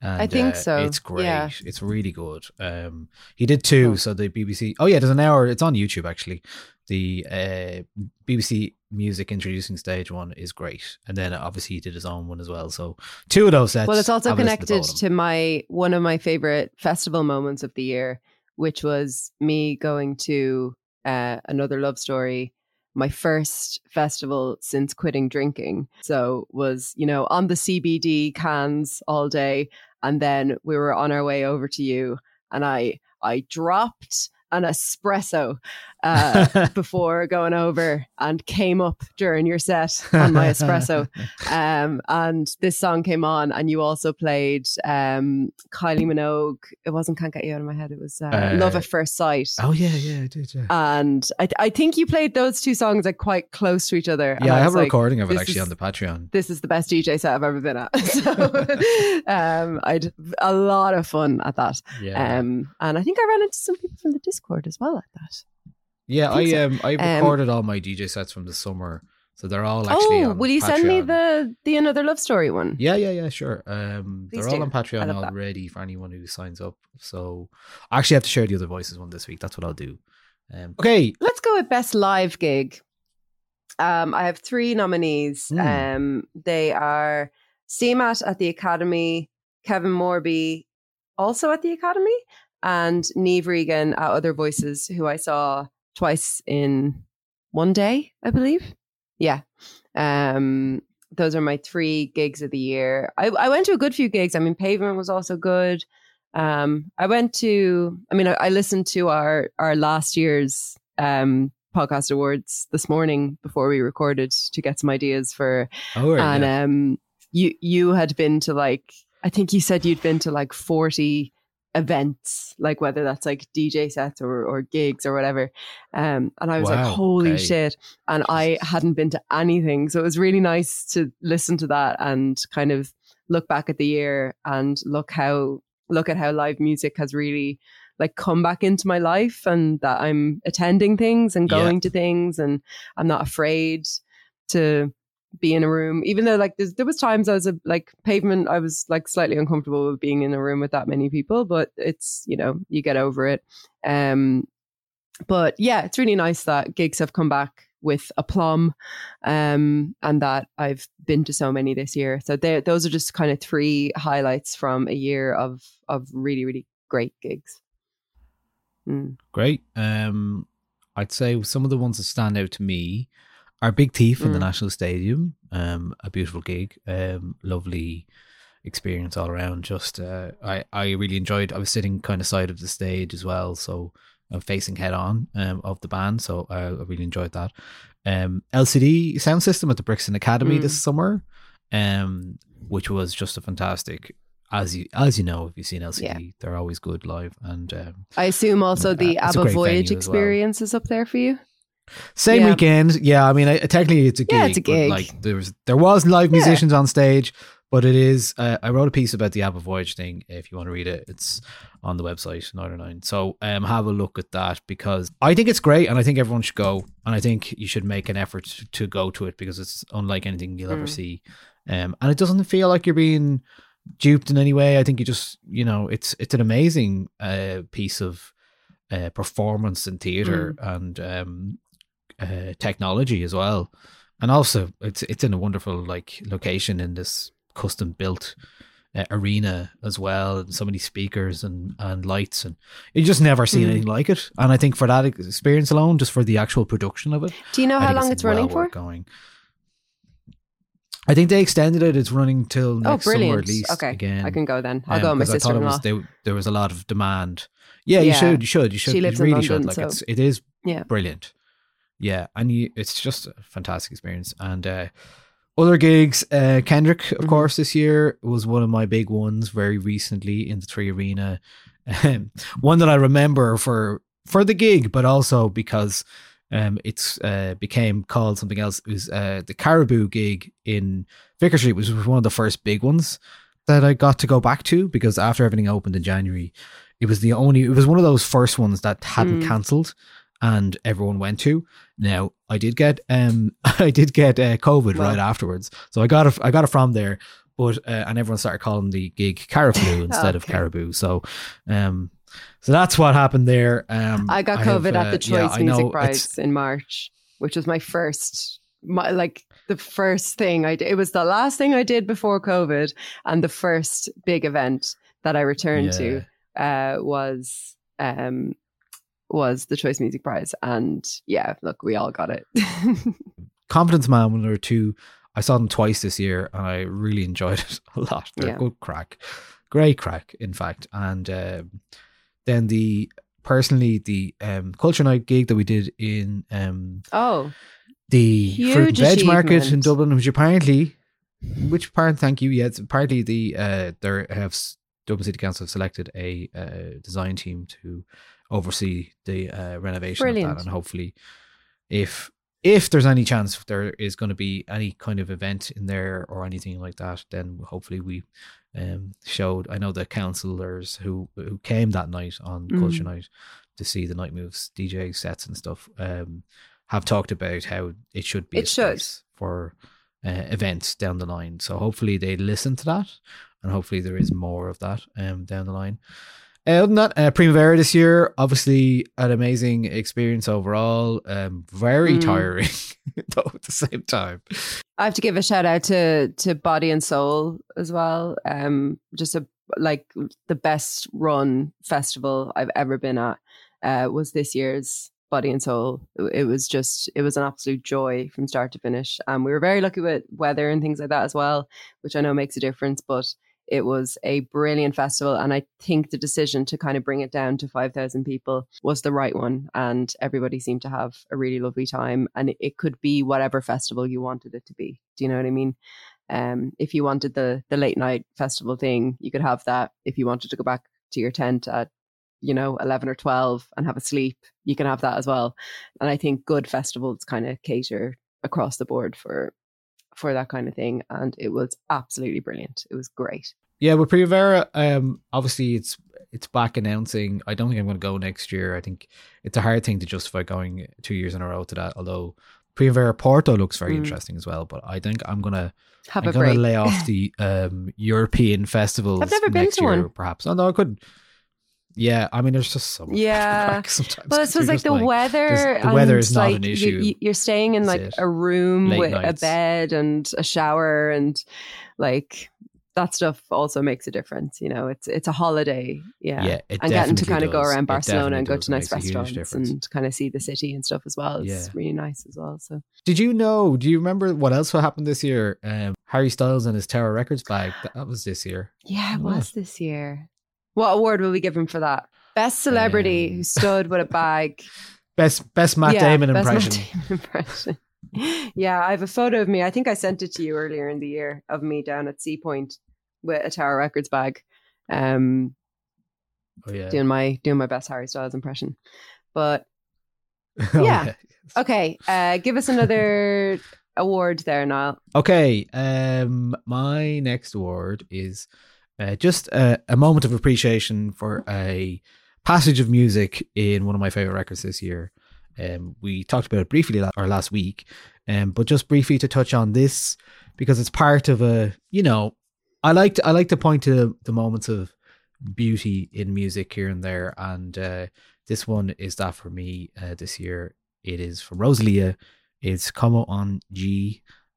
And, I think uh, so, It's great. yeah. It's really good. Um, he did two. Oh. So the BBC. Oh yeah, there's an hour. It's on YouTube actually. The uh, BBC Music introducing stage one is great, and then obviously he did his own one as well. So two of those sets. well, it's also Have a listen connected of to, my one of my favorite festival moments of the year, which was me going to uh, another love story. My first festival since quitting drinking. So was, you know, on the CBD cans all day. And then we were on our way over to you and I I dropped an espresso uh, before going over and came up during your set on my espresso. Um, and this song came on, and you also played um, Kylie Minogue. It wasn't Can't Get You Out of My Head, it was uh, Uh, Love at First Sight. Oh yeah, yeah, I did. Yeah, And I, I think you played those two songs like quite close to each other. Yeah. I was have a like, recording of it actually is- on the Patreon. this is the best DJ set I've ever been at. so um, I'd a lot of fun at that. Yeah, Um, and I think I ran into some people from the Discord as well at that. Yeah. I so. um I Um, recorded all my DJ sets from the summer, so they're all actually. oh, will you send me the the another love story one? Yeah, yeah, yeah, sure. Um, Please they're all on Patreon love that. already for anyone who signs up. So I actually have to share the other voices one this week. That's what I'll do. Um, okay, Let's go with best live gig. Um, I have three nominees. Hmm. Um, they are CMAT at the Academy, Kevin Morby also at the Academy, and Niamh Regan at Other Voices, who I saw twice in one day, I believe. Yeah. Um, those are my three gigs of the year. I, I went to a good few gigs. I mean, Pavement was also good. Um, I went to, I mean, I, I listened to our our last year's um podcast awards this morning before we recorded to get some ideas for oh, and yeah. um you you had been to like I think you said you'd been to like 40 events like whether that's like DJ sets or or gigs or whatever um and I was like holy okay. shit and I hadn't been to anything so it was really nice to listen to that and kind of look back at the year and look how look at how live music has really like come back into my life and that I'm attending things and Yeah. going to things and I'm not afraid to be in a room even though like there was times I was a, like pavement I was like slightly uncomfortable with being in a room with that many people but it's you know you get over it um but yeah it's really nice that gigs have come back with aplomb um and that I've been to so many this year so those are just kind of three highlights from a year of of really really great gigs Mm. Great. Um, I'd say some of the ones that stand out to me are Big Thief in the Mm. National Stadium. Um, a beautiful gig. Um, lovely experience all around. Just uh, I I really enjoyed. I was sitting kind of side of the stage as well, so I'm facing head on um, of the band. So I, I really enjoyed that. Um, LCD sound system at the Brixton Academy Mm. this summer, um, which was just a fantastic. As you as you know, if you've seen LCD, they're always good live and. Um, I assume also Uh, the ABBA Voyage as well. experience is up there for you Same Yeah. weekend, yeah. I mean, I, technically it's a gig. Yeah, it's a but, gig. like there was, there was live Yeah. musicians on stage, but it is. Uh, I wrote a piece about the Abba Voyage thing. If you want to read it, it's on the website Nialler9. So um, have a look at that because I think it's great, and I think everyone should go, and I think you should make an effort to go to it because it's unlike anything you'll ever Mm. see, um, and it doesn't feel like you're being duped in any way. I think you just, you know, it's it's an amazing uh, piece of uh, performance in theater and um, uh, technology as well, and also it's it's in a wonderful like location in this custom built uh, arena as well, and so many speakers and and lights, and you just never seen Mm. anything like it. And I think for that experience alone, just for the actual production of it, do you know I how long it's running well for Going. I think they extended it. It's running till oh next summer brilliant at least. okay again, I can go then I'll um, go with my 'cause I thought it was sister-in-law there, was a lot of demand. Yeah, you should. You should. You should. She you lives in really should. Like so- it's it is Yeah. brilliant. Yeah, and you, it's just a fantastic experience. And uh, other gigs, uh, Kendrick, of Mhm. course, this year was one of my big ones. Very recently in the Three Arena, um, one that I remember for for the gig, but also because um, it's uh, became called something else. It was uh, the Caribou gig in Vicar Street, which was one of the first big ones that I got to go back to because after everything opened in January, it was the only. It was one of those first ones that hadn't Mm. cancelled, and everyone went to. Now I did get um I did get uh, COVID right afterwards, so I got it. I got it from there. But uh, and everyone started calling the gig Caraflu instead of Caribou. So, um, so that's what happened there. Um, I got have, COVID uh, at the Choice I know Music Prize in March, which was my first, my, like the first thing I did. It was the last thing I did before COVID, and the first big event that I returned to uh, was um, was the Choice Music Prize, and yeah, look, we all got it. Confidence Man when there were two. I saw them twice this year, and I really enjoyed it a lot. They're Yeah. good crack, great crack, in fact. And um, then the personally the um, culture night gig that we did in um, Oh, the fruit and veg market in. Dublin, which apparently, which part? Thank you. Yeah, it's apparently the uh, there have Dublin City Council have selected a uh, design team to oversee the uh, renovation of that, and hopefully, if if there's any chance there is going to be any kind of event in there or anything like that, then hopefully we um, showed. I know the councillors who who came that night on Culture Mm. Night to see the night moves DJ sets and stuff. Um, have talked about how it should be It should. for uh, events down the line. So hopefully they listen to that, and hopefully there is more of that um, down the line. Other than that, uh, Primavera this year, obviously an amazing experience overall. Um, very Mm. tiring though at the same time. I have to give a shout out to to Body and Soul as well. Um, just a like the best run festival I've ever been at uh, was this year's Body and Soul. It was just it was an absolute joy from start to finish. And we were very lucky with weather and things like that as well, which I know makes a difference. But it was a brilliant festival, and I think the decision to kind of bring it down to five thousand people was the right one. And everybody seemed to have a really lovely time, and it, it could be whatever festival you wanted it to be. Do you know what I mean? Um, if you wanted the the late night festival thing, you could have that. If you wanted to go back to your tent at you know 11 or 12 and have a sleep you can have that as well and i think good festivals kind of cater across the board for for that kind of thing and it was absolutely brilliant it was great Yeah, with Primavera, um, obviously it's it's back announcing. I don't think I'm going to go next year. I think it's a hard thing to justify going two years in a row to that. Although Primavera Porto looks very Mm. interesting as well, but I think I'm gonna have I'm a gonna break lay off the um European festivals. I've never been to year, one. perhaps. Oh no, I could. Yeah, I mean, there's just so much. Yeah. sometimes. Well, suppose you're like the weather. the weather is not like, an issue. You, you're staying in like a room Late with nights. a bed and a shower, and like that stuff also makes a difference. You know, it's it's a holiday. Yeah. Yeah, and getting to kind of go around Barcelona and go to nice Makes a huge restaurants and kind of see the city and stuff as well. It's Yeah. really nice as well. So Did you know? Do you remember what else happened this year? Um, Harry Styles and his Tower Records bag. That was this year. yeah, it was this year. What award will we give him for that? Best celebrity Um, who stood with a bag. Best best Matt Yeah, Damon best Matt impression. Damon impression. yeah, I have a photo of me. I think I sent it to you earlier in the year of me down at Sea Point with a Tower Records bag, um, Oh yeah. doing my doing my best Harry Styles impression. But Oh, yeah. okay, uh, give us another award there, Niall. Okay. Um, my next award is uh, just a, a moment of appreciation for a passage of music in one of my favorite records this year. Um, we talked about it briefly la- or last week, um, but just briefly to touch on this because it's part of a you know I like to, I like to point to the moments of beauty in music here and there, and uh, this one is that for me uh, this year. It is from Rosalia. It's Como un G,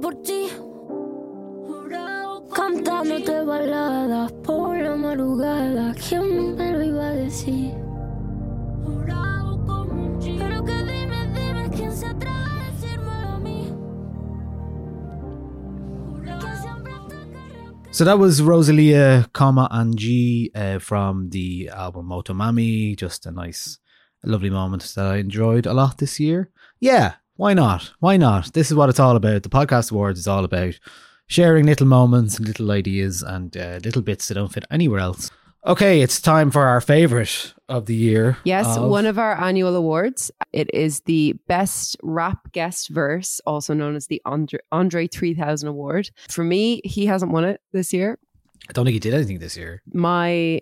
por ti. Cantándote baladas por la madrugada, ¿quién me lo iba a decir? Pero que dime, dime quién se atreve a decírmelo a mí. So that was Rosalia, Como un G uh, from the album Motomami. Just a nice, lovely moment that I enjoyed a lot this year. Yeah, why not? Why not? This is what it's all about. The podcast awards is all about sharing little moments and little ideas and uh, little bits that don't fit anywhere else. Okay, it's time for our favorite of the year. Yes, of- one of our annual awards. It is the Best Rap Guest Verse, also known as the Andre, Andre 3000 Award. For me, he hasn't won it this year. I don't think he did anything this year. My,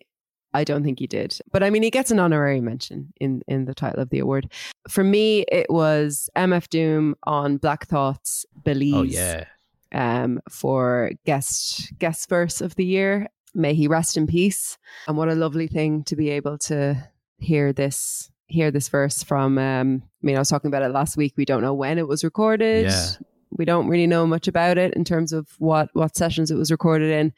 I don't think he did. But I mean, he gets an honorary mention in, in the title of the award. For me, it was MF Doom on Black Thought's, Belize. Oh yeah, um, for guest guest verse of the year. may he rest in peace. And what a lovely thing to be able to hear this hear this verse from um I mean I was talking about it last week. We don't know when it was recorded. Yeah. We don't really know much about it in terms of what what sessions it was recorded in,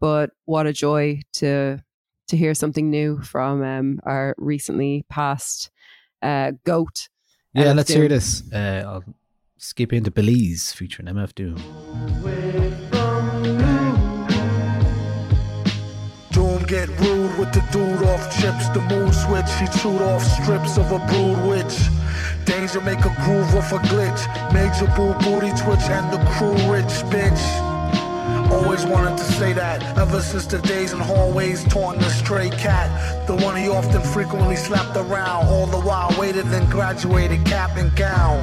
but what a joy to to hear something new from um our recently passed uh goat. Yeah, MF let's hear this. Uh, I'll skip into Belize featuring MF Doom. Doom get rude with the dude off chips, the mood switch. He chewed off strips of a brood witch. Danger make a groove off a glitch. Major boo booty twitch and the crew rich bitch. Always wanted to say that ever since the days in hallways taunting the stray cat. The one he often frequently slapped around, all the while waited and graduated cap and gown.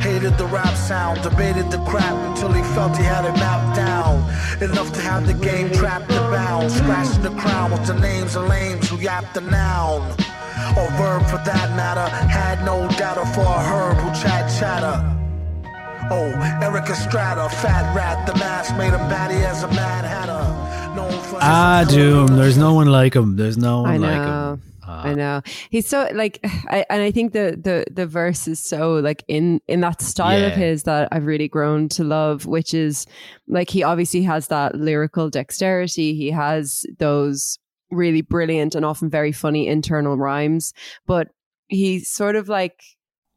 Hated the rap sound, debated the crap until he felt he had it mapped down. Enough to have the game trapped and bound. Scratching the crown with the names of lames who yapped the noun. Or verb for that matter. Had no data for a herb who chat chatter. Oh, Erik Estrada, fat rat, the mask made him batty as a mad hatter. Known for Ah, Doom. There's no one like him. There's no one I like know. him. Ah. I know he's so like, I, and I think the the the verse is so like in in that style of his that I've really grown to love, which is like he obviously has that lyrical dexterity. He has those really brilliant and often very funny internal rhymes, but he's sort of like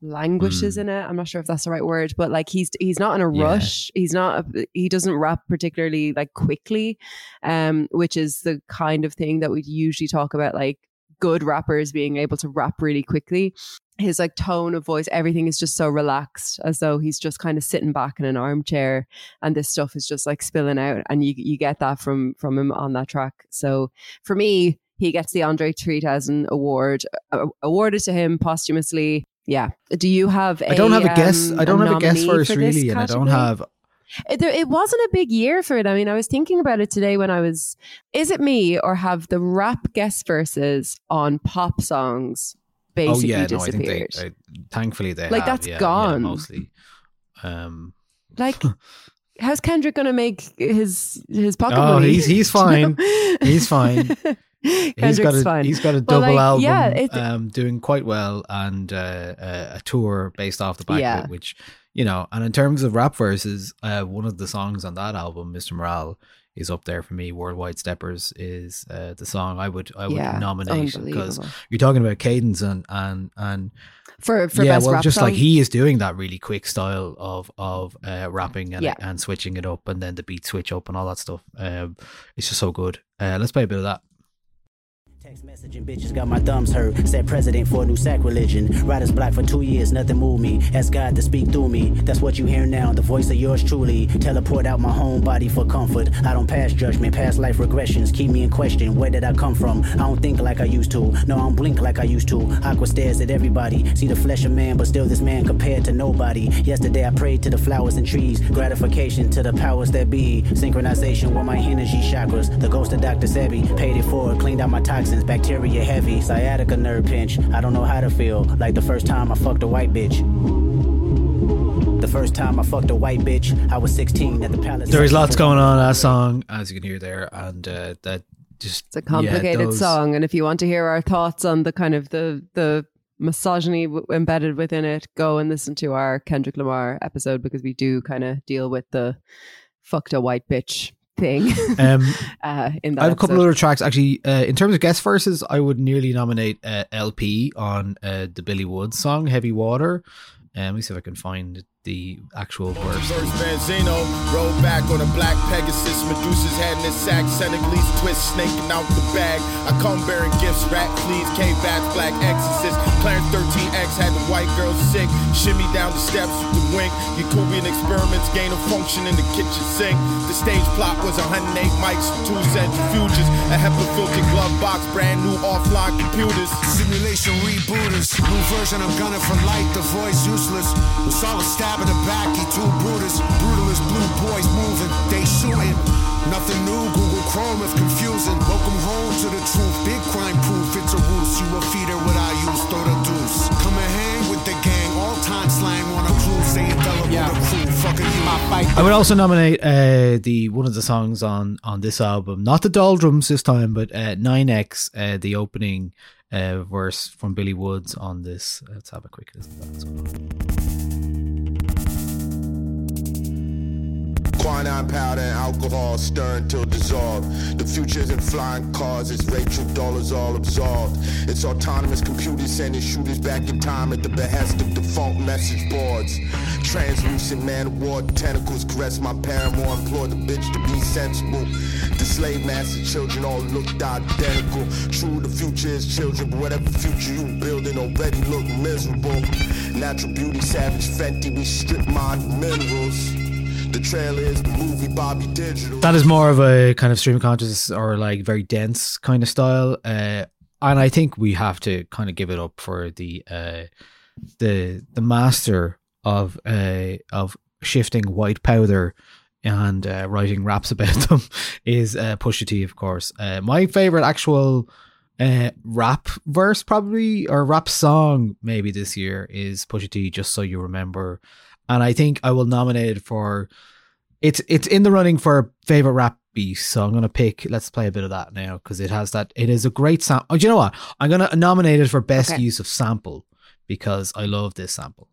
languishes Mm. in it. I'm not sure if that's the right word, but like he's he's not in a Yeah. rush. He's not. A, he doesn't rap particularly like quickly, um, which is the kind of thing that we usually talk about, like good rappers being able to rap really quickly. His like tone of voice, everything is just so relaxed, as though he's just kind of sitting back in an armchair, and this stuff is just like spilling out, and you you get that from from him on that track. So for me, he gets the Andre 3000 award uh, awarded to him posthumously. Yeah. Do you have? A, I don't have a guess. um, I don't have a guess verse for really, and I don't have. It, there, it wasn't a big year for it. I mean, I was thinking about it today when I was. Is it me or have the rap guest verses on pop songs Oh basically yeah, no, I disappeared? think they. I, thankfully, they. Like, have, that's yeah, yeah, gone. mostly. Um, like, how's Kendrick going to make his his pocket Oh, money? he's- he's fine. He's fine. he's got a he's got a double like, album, Yeah, it, um, doing quite well, and uh, uh, a tour based off the back Yeah. of it, which you know. And in terms of rap verses, uh, one of the songs on that album, Mr. Morale, is up there for me. Worldwide Steppers is uh, the song I would I would Yeah, nominate because you're talking about cadence and and and for for yeah, best well, just song. like he is doing that really quick style of of uh, rapping and Yeah. and switching it up, and then the beat switch up and all that stuff. Um, it's just so good. Uh, let's play a bit of that. Text messaging bitches got my thumbs hurt. Said president for a new sacrilege. Riders black for two years, nothing moved me. Ask God to speak through me. That's what you hear now, the voice of yours truly. Teleport out my home body for comfort. I don't pass judgment, past life regressions. Keep me in question. Where did I come from? I don't think like I used to. No, I don't blink like I used to. Aqua stares at everybody. See the flesh of man, but still this man compared to nobody. Yesterday I prayed to the flowers and trees. Gratification to the powers that be. Synchronization with my energy chakras. The ghost of Dr. Sebi. Paid it forward, cleaned out my toxins. Bacteria heavy. Sciatica nerve pinch. I don't know how to feel. Like the first time I fucked a white bitch. The first time I fucked a white bitch, I was 16 at the palace. There is lots going on in that song, as you can hear there, and uh, that just It's a complicated yeah, those- song, and if you want to hear our thoughts on the kind of the the misogyny w- embedded within it, go and listen to our Kendrick Lamar episode because we do kind of deal with the fucked a white bitch thing. Um, uh, in that I have a couple episode. other tracks actually. Uh, in terms of guest verses, I would nearly nominate uh, LP on uh, the Billy Woods song "Heavy Water." Um, let me see if I can find the actual verse. First Benzino rode back on a black Pegasus. Medusa's head in his sack. Senegalese twist snaking out the bag. I come bearing gifts, rat fleas, cave bats, black exorcist. Clarence 13X had the white girl sick. Shimmy down the steps with the wink. Yakubian experiments gain of function in the kitchen sink. The stage plot was 108 mics, two centrifuges, a HEPA filtered glove box, brand new offline computers. Simulation rebooters. New version of Gunner for Light. The voice useless. We saw a stab in the back. He too Brutus. Brutalist blue boys moving. They shooting. Nothing new. Google Chrome if confusing. Welcome home to the truth. Big crime proof. It's a ruse. You a feeder what I use. Throw the deuce. Come and hang with the gang. All time slang on a cruise. Say Indelible Yeah. crew. Fucking you. I would also nominate uh, the one of the songs on on this album, not the Doldrums this time, but uh, 9X, uh, the opening uh, verse from Billy Woods on this. Let's have a quick listen. to that. Quinine powder and alcohol stirring till dissolved. The future isn't flying cars, it's Rachel dollars all absolved. It's autonomous computers sending shooters back in time at the behest of defunct message boards. Translucent man of war tentacles caress my paramour, implore the bitch to be sensible. The slave master children all looked identical. True, the future is children, but whatever future you building already look miserable. Natural beauty, savage Fenty, we strip mine minerals. The trailer is the movie Bobby Digital. That is more of a kind of stream of consciousness or like very dense kind of style. Uh, and I think we have to kind of give it up for the uh, the the master of uh, of shifting white powder and uh, writing raps about them is uh, Pusha T, of course. Uh, my favorite actual uh, rap verse, probably or rap song, maybe this year is Pusha T. Just so you remember, and I think I will nominate it for. It's it's in the running for favorite rap beat, so I'm gonna pick. Let's play a bit of that now because it has that. It is a great sample. Oh, do you know what? I'm gonna nominate it for best Okay. use of sample because I love this sample.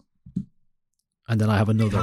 And then I have another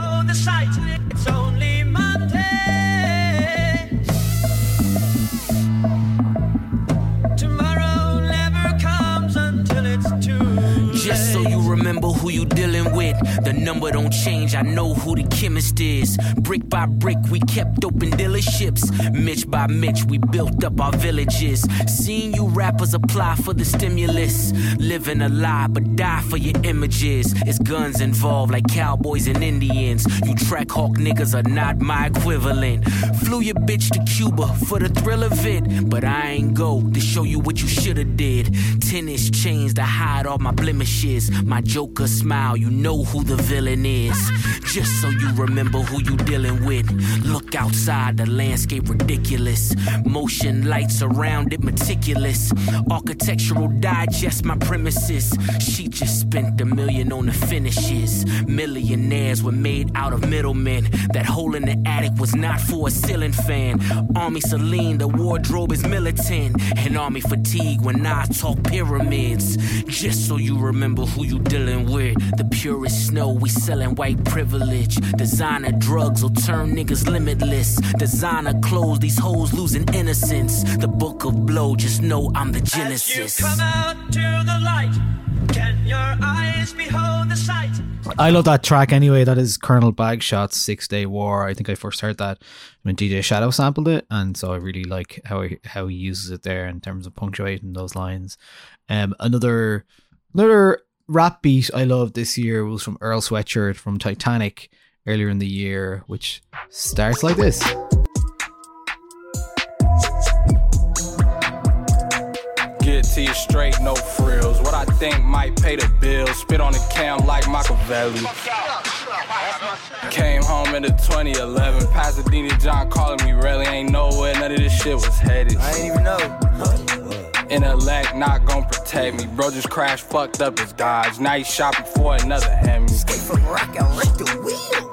remember who you dealing with. The number don't change, I know who the chemist is. Brick by brick, we kept open dealerships. Mitch by Mitch, we built up our villages. Seeing you rappers apply for the stimulus. Living a lie, but die for your images. It's guns involved, like cowboys and Indians. You track hawk niggas are not my equivalent. Flew your bitch to Cuba for the thrill of it. But I ain't go to show you what you shoulda did. Tennis chains to hide all my blemishes. My Joker smile, you know who the villain is. Just so you remember who you dealing with. Look outside, the landscape ridiculous. Motion lights around it meticulous. Architectural digest my premises. She just spent a million on the finishes. Millionaires were made out of middlemen. That hole in the attic was not for a ceiling fan. Army Celine, the wardrobe is militant. And army fatigue when I talk pyramids. Just so you remember who you dealing with. The purest snow, we selling white privilege. Designer drugs will turn niggas limitless. Designer clothes, these hoes losing innocence. The book of blow, just know I'm the As you genesis. come out to the light, can your eyes behold the sight? I love that track anyway. That is Colonel Bagshot's Six Day War. I think I first heard that when DJ Shadow sampled it, and so I really like how he, how he uses it there in terms of punctuating those lines. Um, another another rap beat I loved this year was from Earl Sweatshirt from Titanic earlier in the year, which starts like this. Get to you straight, no frills. What I think might pay the bills. Spit on the cam like Machiavelli. Came home in the 2011. Pasadena John calling me really ain't nowhere. None of this shit was headed. I ain't even know. Intellect not gon' protect me. Bro just crashed, fucked up his Dodge. Now he shopping for another Hemi.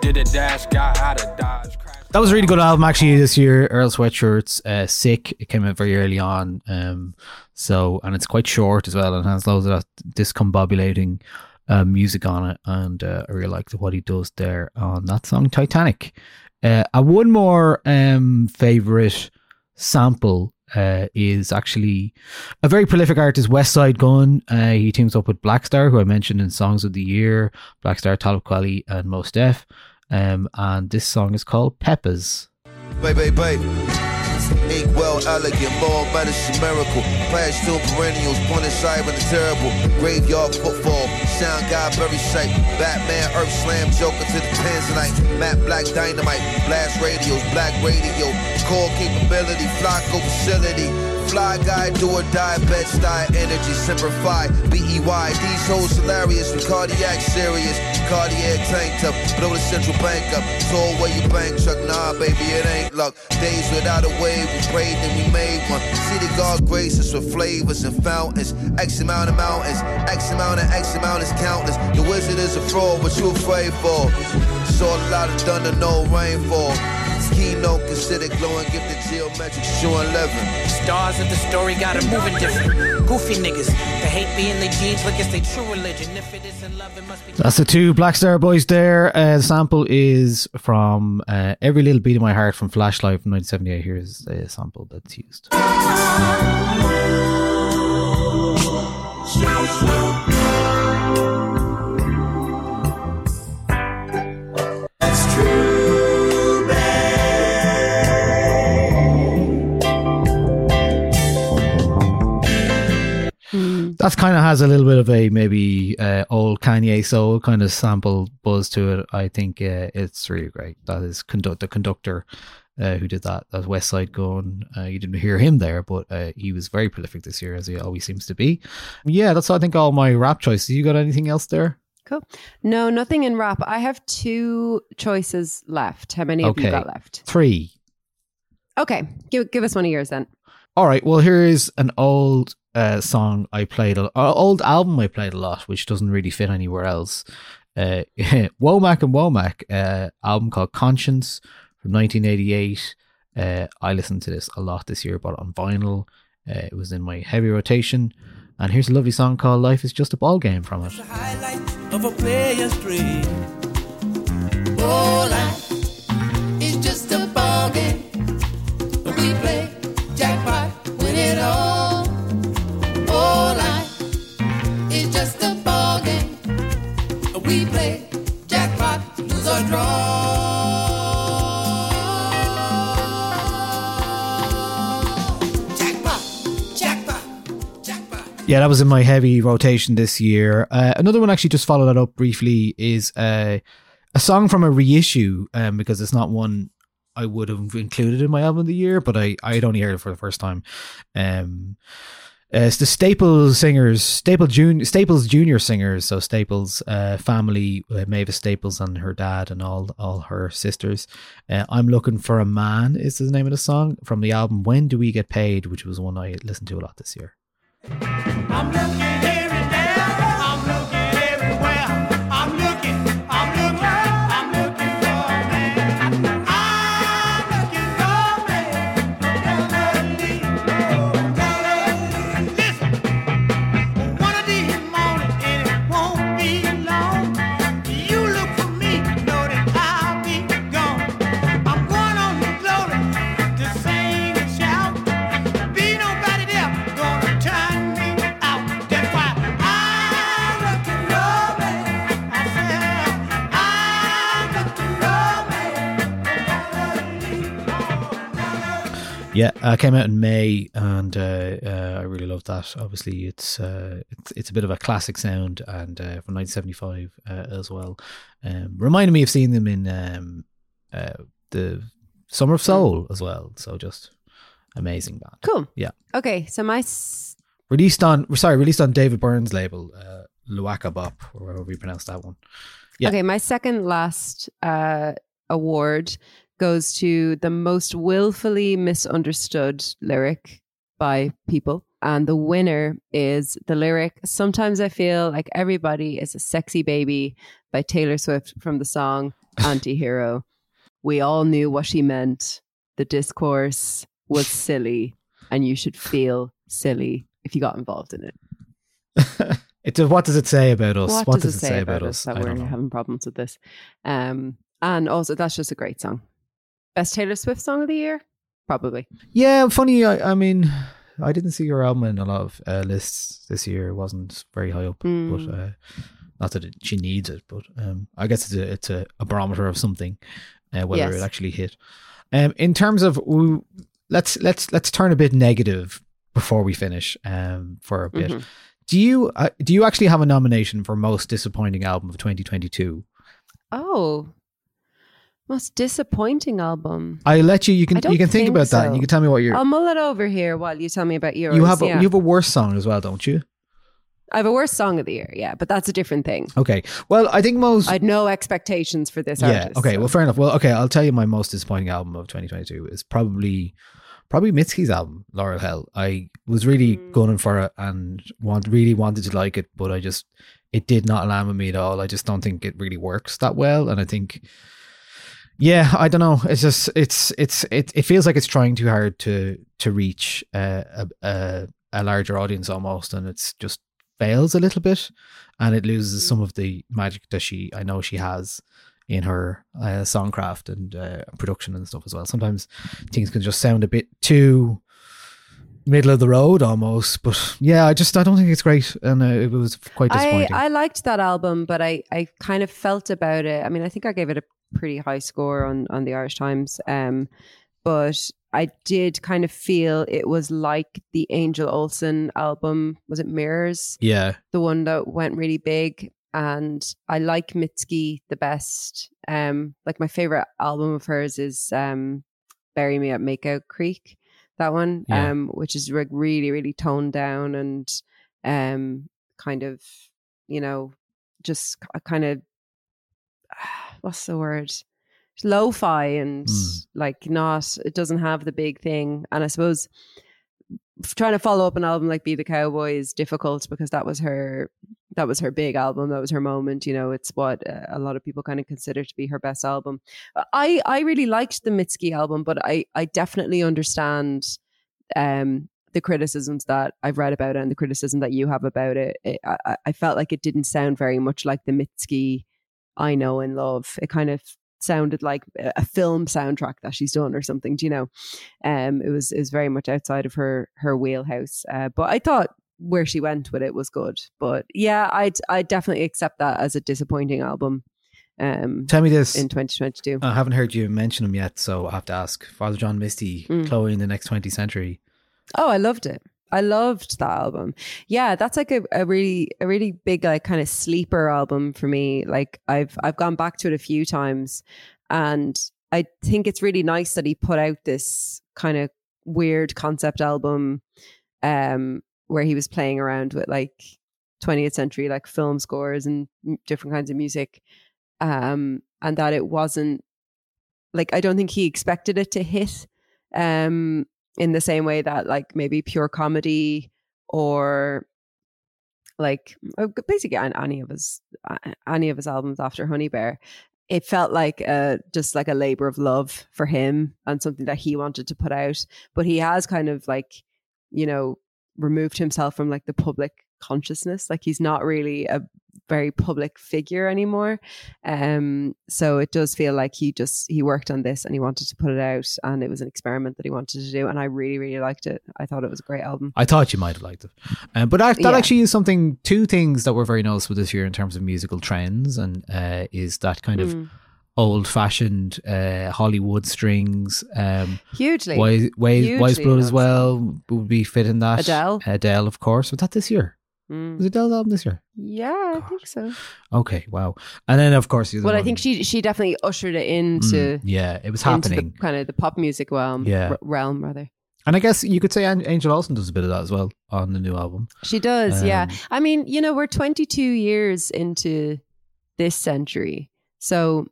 Did a dash, got out of Dodge. That was a really good album actually this year. Earl Sweatshirt's uh, Sick. It came out very early on. Um, so and it's quite short as well and has loads of that discombobulating uh, music on it. And uh, I really like what he does there on that song Titanic. Uh, a one more um favorite sample uh, is actually a very prolific artist, Westside Gunn. Uh, he teams up with Blackstar, who I mentioned in Songs of the Year, Blackstar, Talib Kweli, and Mos Def. Um, and this song is called Peppers. Baby, baby. Ink well elegant, more medicine miracle. Past two perennials, pointed side and terrible. Graveyard football, sound guy, very sight. Batman, Earth Slam, Joker to the Tanzanite. Matt Black Dynamite, blast radios, black radio. core capability, Flocko facility. Fly guy, do or die, bed style, energy, simplify. B-E-Y, these hoes hilarious, with cardiac serious. Cardiac tanked up, blow the central bank up. Told where you bank truck, nah, baby, it ain't luck. Days without a wave, we prayed and we made one. City God grace us with flavors and fountains. X amount of mountains, X amount of X amount is countless. The wizard is a fraud, what you afraid for? Saw a lot of thunder, no rainfall. Keynote considered glowing, gifted geometric, showing 11. Stars of the story got got 'em moving different. Goofy niggas, they hate being their jeans like it's their true religion. If it isn't love, it must be. That's the two Black Star Boys there. Uh, the sample is from uh, Every Little Beat of My Heart from Flashlight from 1978. Here's a sample that's used. True, That's kind of has a little bit of a maybe uh, old Kanye soul kind of sample buzz to it. I think uh, it's really great. That is conduct the conductor uh, who did that. That Westside Gunn. Uh, you didn't hear him there, but uh, he was very prolific this year, as he always seems to be. Yeah, that's I think all my rap choices. You got anything else there? Cool. No, nothing in rap. I have two choices left. How many have you got left? Three. Okay, give give us one of yours then. All right. Well, here is an old uh, song I played, a uh, old album I played a lot, which doesn't really fit anywhere else. Uh, Womack and Womack, uh, album called Conscience from 1988. Uh, I listened to this a lot this year, bought it on vinyl. Uh, it was in my heavy rotation. And here's a lovely song called Life is Just a Ball Game from it. Of a player's dream. Oh, Yeah, that was in my heavy rotation this year. Uh, another one actually just follow that up briefly is uh, a song from a reissue um, because it's not one I would have included in my album of the year, but I I'd only heard it for the first time. Um, uh, it's the Staples singers, Staple Jun- Staples Junior singers. So Staples uh, family, uh, Mavis Staples and her dad and all all her sisters. Uh, I'm looking for a man is the name of the song from the album When Do We Get Paid, which was one I listened to a lot this year. I'm looking Yeah, uh, came out in May, and uh, uh, I really love that. Obviously, it's uh, it's it's a bit of a classic sound, and uh, from 1975 uh, as well. Um, reminded me of seeing them in um, uh, the Summer of Soul as well. So just amazing band. Cool. Yeah, Okay, so my s- released on sorry, released on David Byrne's label, uh, Luaka Bop, or however you pronounce that one. Yeah. Okay, my second last uh, award goes to the most willfully misunderstood lyric by people. And the winner is the lyric Sometimes I Feel Like Everybody is a Sexy Baby by Taylor Swift from the song Anti Hero. We all knew what she meant. The discourse was silly, and you should feel silly if you got involved in it. It what does it say about us? What, does, it say about, us that I we're having problems with this? Um, and also, that's just a great song. Best Taylor Swift song of the year? Probably. Yeah, funny. I, I mean, I didn't see her album in a lot of uh, lists this year. It wasn't very high up, Mm. but uh, not that it, she needs it. But um, I guess it's a it's a, a barometer of something, uh, whether Yes. it actually hit. Um, in terms of let's let's let's turn a bit negative before we finish. Um, for a bit. Mhm. Do you uh, do you actually have a nomination for most disappointing album of 2022? Oh. Most disappointing album. I let you. You can you can think, think about that. and You can tell me what you're. I'll mull it over here while you tell me about yours. you have a, yeah. you have a worse song as well, don't you? I have a worst song of the year, yeah, but that's a different thing. Okay. Well, I think most. I had no expectations for this yeah. artist. Okay. so- Well, fair enough. Well, okay. I'll tell you my most disappointing album of 2022 is probably probably Mitski's album, Laurel Hell. I was really Mm. gunning for it and want really wanted to like it, but I just it did not land with me at all. I just don't think it really works that well, and I think. Yeah, I don't know. It's just it's it's it, it feels like it's trying too hard to to reach uh, a, a a larger audience almost, and it's just fails a little bit, and it loses some of the magic that she I know she has in her uh, songcraft and uh, production and stuff as well. Sometimes things can just sound a bit too middle of the road almost, but yeah, I just I don't think it's great, and uh, it was quite I, disappointing. I liked that album, but I, I kind of felt about it. I mean, I think I gave it a pretty high score on, on the Irish Times. Um, but I did kind of feel it was like the Angel Olsen album. Was it Mirrors? yeah, The one that went really big. And I like Mitski the best. Um, like my favorite album of hers is um, Bury Me at Makeout Creek. That one, Yeah. um, which is like really, really toned down and um, kind of, you know, just kind of what's the word? Lo-fi and Mm. like not. It doesn't have the big thing, and I suppose trying to follow up an album like "Be the Cowboy" is difficult because that was her. That was her big album. That was her moment. You know, it's what uh, a lot of people kind of consider to be her best album. Uh, I I really liked the Mitski album, but I I definitely understand um the criticisms that I've read about it and the criticism that you have about it. it I, I- I felt like it didn't sound very much like the Mitski I know and love. It kind of sounded like a film soundtrack that she's done or something. Do you know? Um, it was it was very much outside of her her wheelhouse. Uh, but I thought where she went with it was good. But yeah, I'd I definitely accept that as a disappointing album. Um, Tell me this. in 2022. I haven't heard you mention him yet, so I have to ask. Father John Misty, Mm. Chloe in the next 20th century. Oh, I loved it. I loved that album. Yeah, that's like a, a really a really big like kind of sleeper album for me. Like I've I've gone back to it a few times and I think it's really nice that he put out this kind of weird concept album um where he was playing around with like 20th century like film scores and different kinds of music um and that it wasn't like I don't think he expected it to hit um in the same way that like maybe pure comedy or like uh, basically an- any of his any of his albums after Honey Bear it felt like uh just like a labor of love for him and something that he wanted to put out but he has kind of like you know removed himself from like the public consciousness like he's not really a very public figure anymore um so it does feel like he just he worked on this and he wanted to put it out and it was an experiment that he wanted to do and i really really liked it i thought it was a great album I thought you might have liked it. Um, but that, that Yeah. actually is something, two things that were very noticeable this year in terms of musical trends, and uh, is that kind of Mm. old fashioned uh, Hollywood strings. Um, Hugely. Wise, Wise, Hugely Weyes Blood as well would be fit in that. Adele. Adele, of course. Was that this year? Mm. Was Adele's album this year? yeah i think so Okay, wow. And then, of course, well i think she she definitely ushered it into Mm, yeah, it was happening. kind of the pop music realm Yeah. r- realm rather And I guess you could say Angel Olsen does a bit of that as well on the new album. She does, yeah. Um, I mean, you know, we're 22 years into this century. So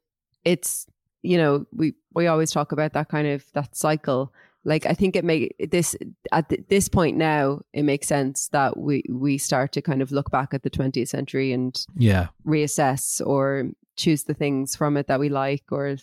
it's, you know, we we always talk about that kind of that cycle. Like I think it make this at th- this point now it makes sense that we we start to kind of look back at the 20th century and Yeah. reassess or choose the things from it that we like or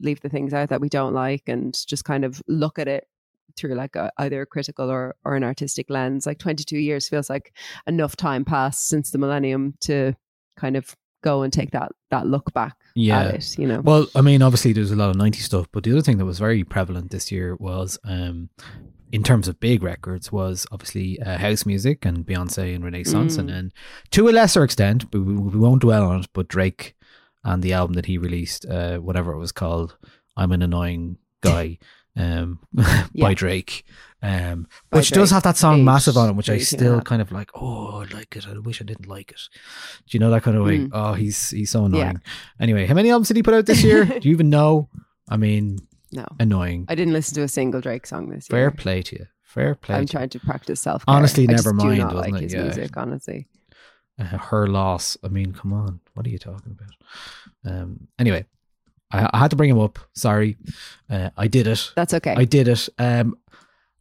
leave the things out that we don't like and just kind of look at it through like a, either a critical or, or an artistic lens like 22 years feels like enough time passed since the millennium to kind of go and take that that look back yeah. at it you know Well, I mean, obviously there's a lot of 90s stuff, but the other thing that was very prevalent this year was, um, in terms of big records, was obviously uh, house music and Beyonce and Renaissance, Mm. and then to a lesser extent, but we, we won't dwell on it, but Drake and the album that he released, uh, whatever it was called, I'm an annoying guy. um, Yeah. by Drake. Um, By which does have that song aged massive on it, which I 18 and a still half. kind of like. Oh, I like it. I wish I didn't like it. Do you know that kind of way? Mm. Oh, he's he's so Yeah. annoying. Anyway, how many albums did he put out this year? Do you even know? I mean, No. annoying. I didn't listen to a single Drake song this Fair year. Fair play to you. Fair play. I'm trying to practice self. Honestly, I never do mind, wasn't like it? his Yeah. music, honestly. uh, her loss. I mean, come on, what are you talking about? Um. Anyway, I, I had to bring him up. Sorry, uh, I did it. That's okay. I did it. Um.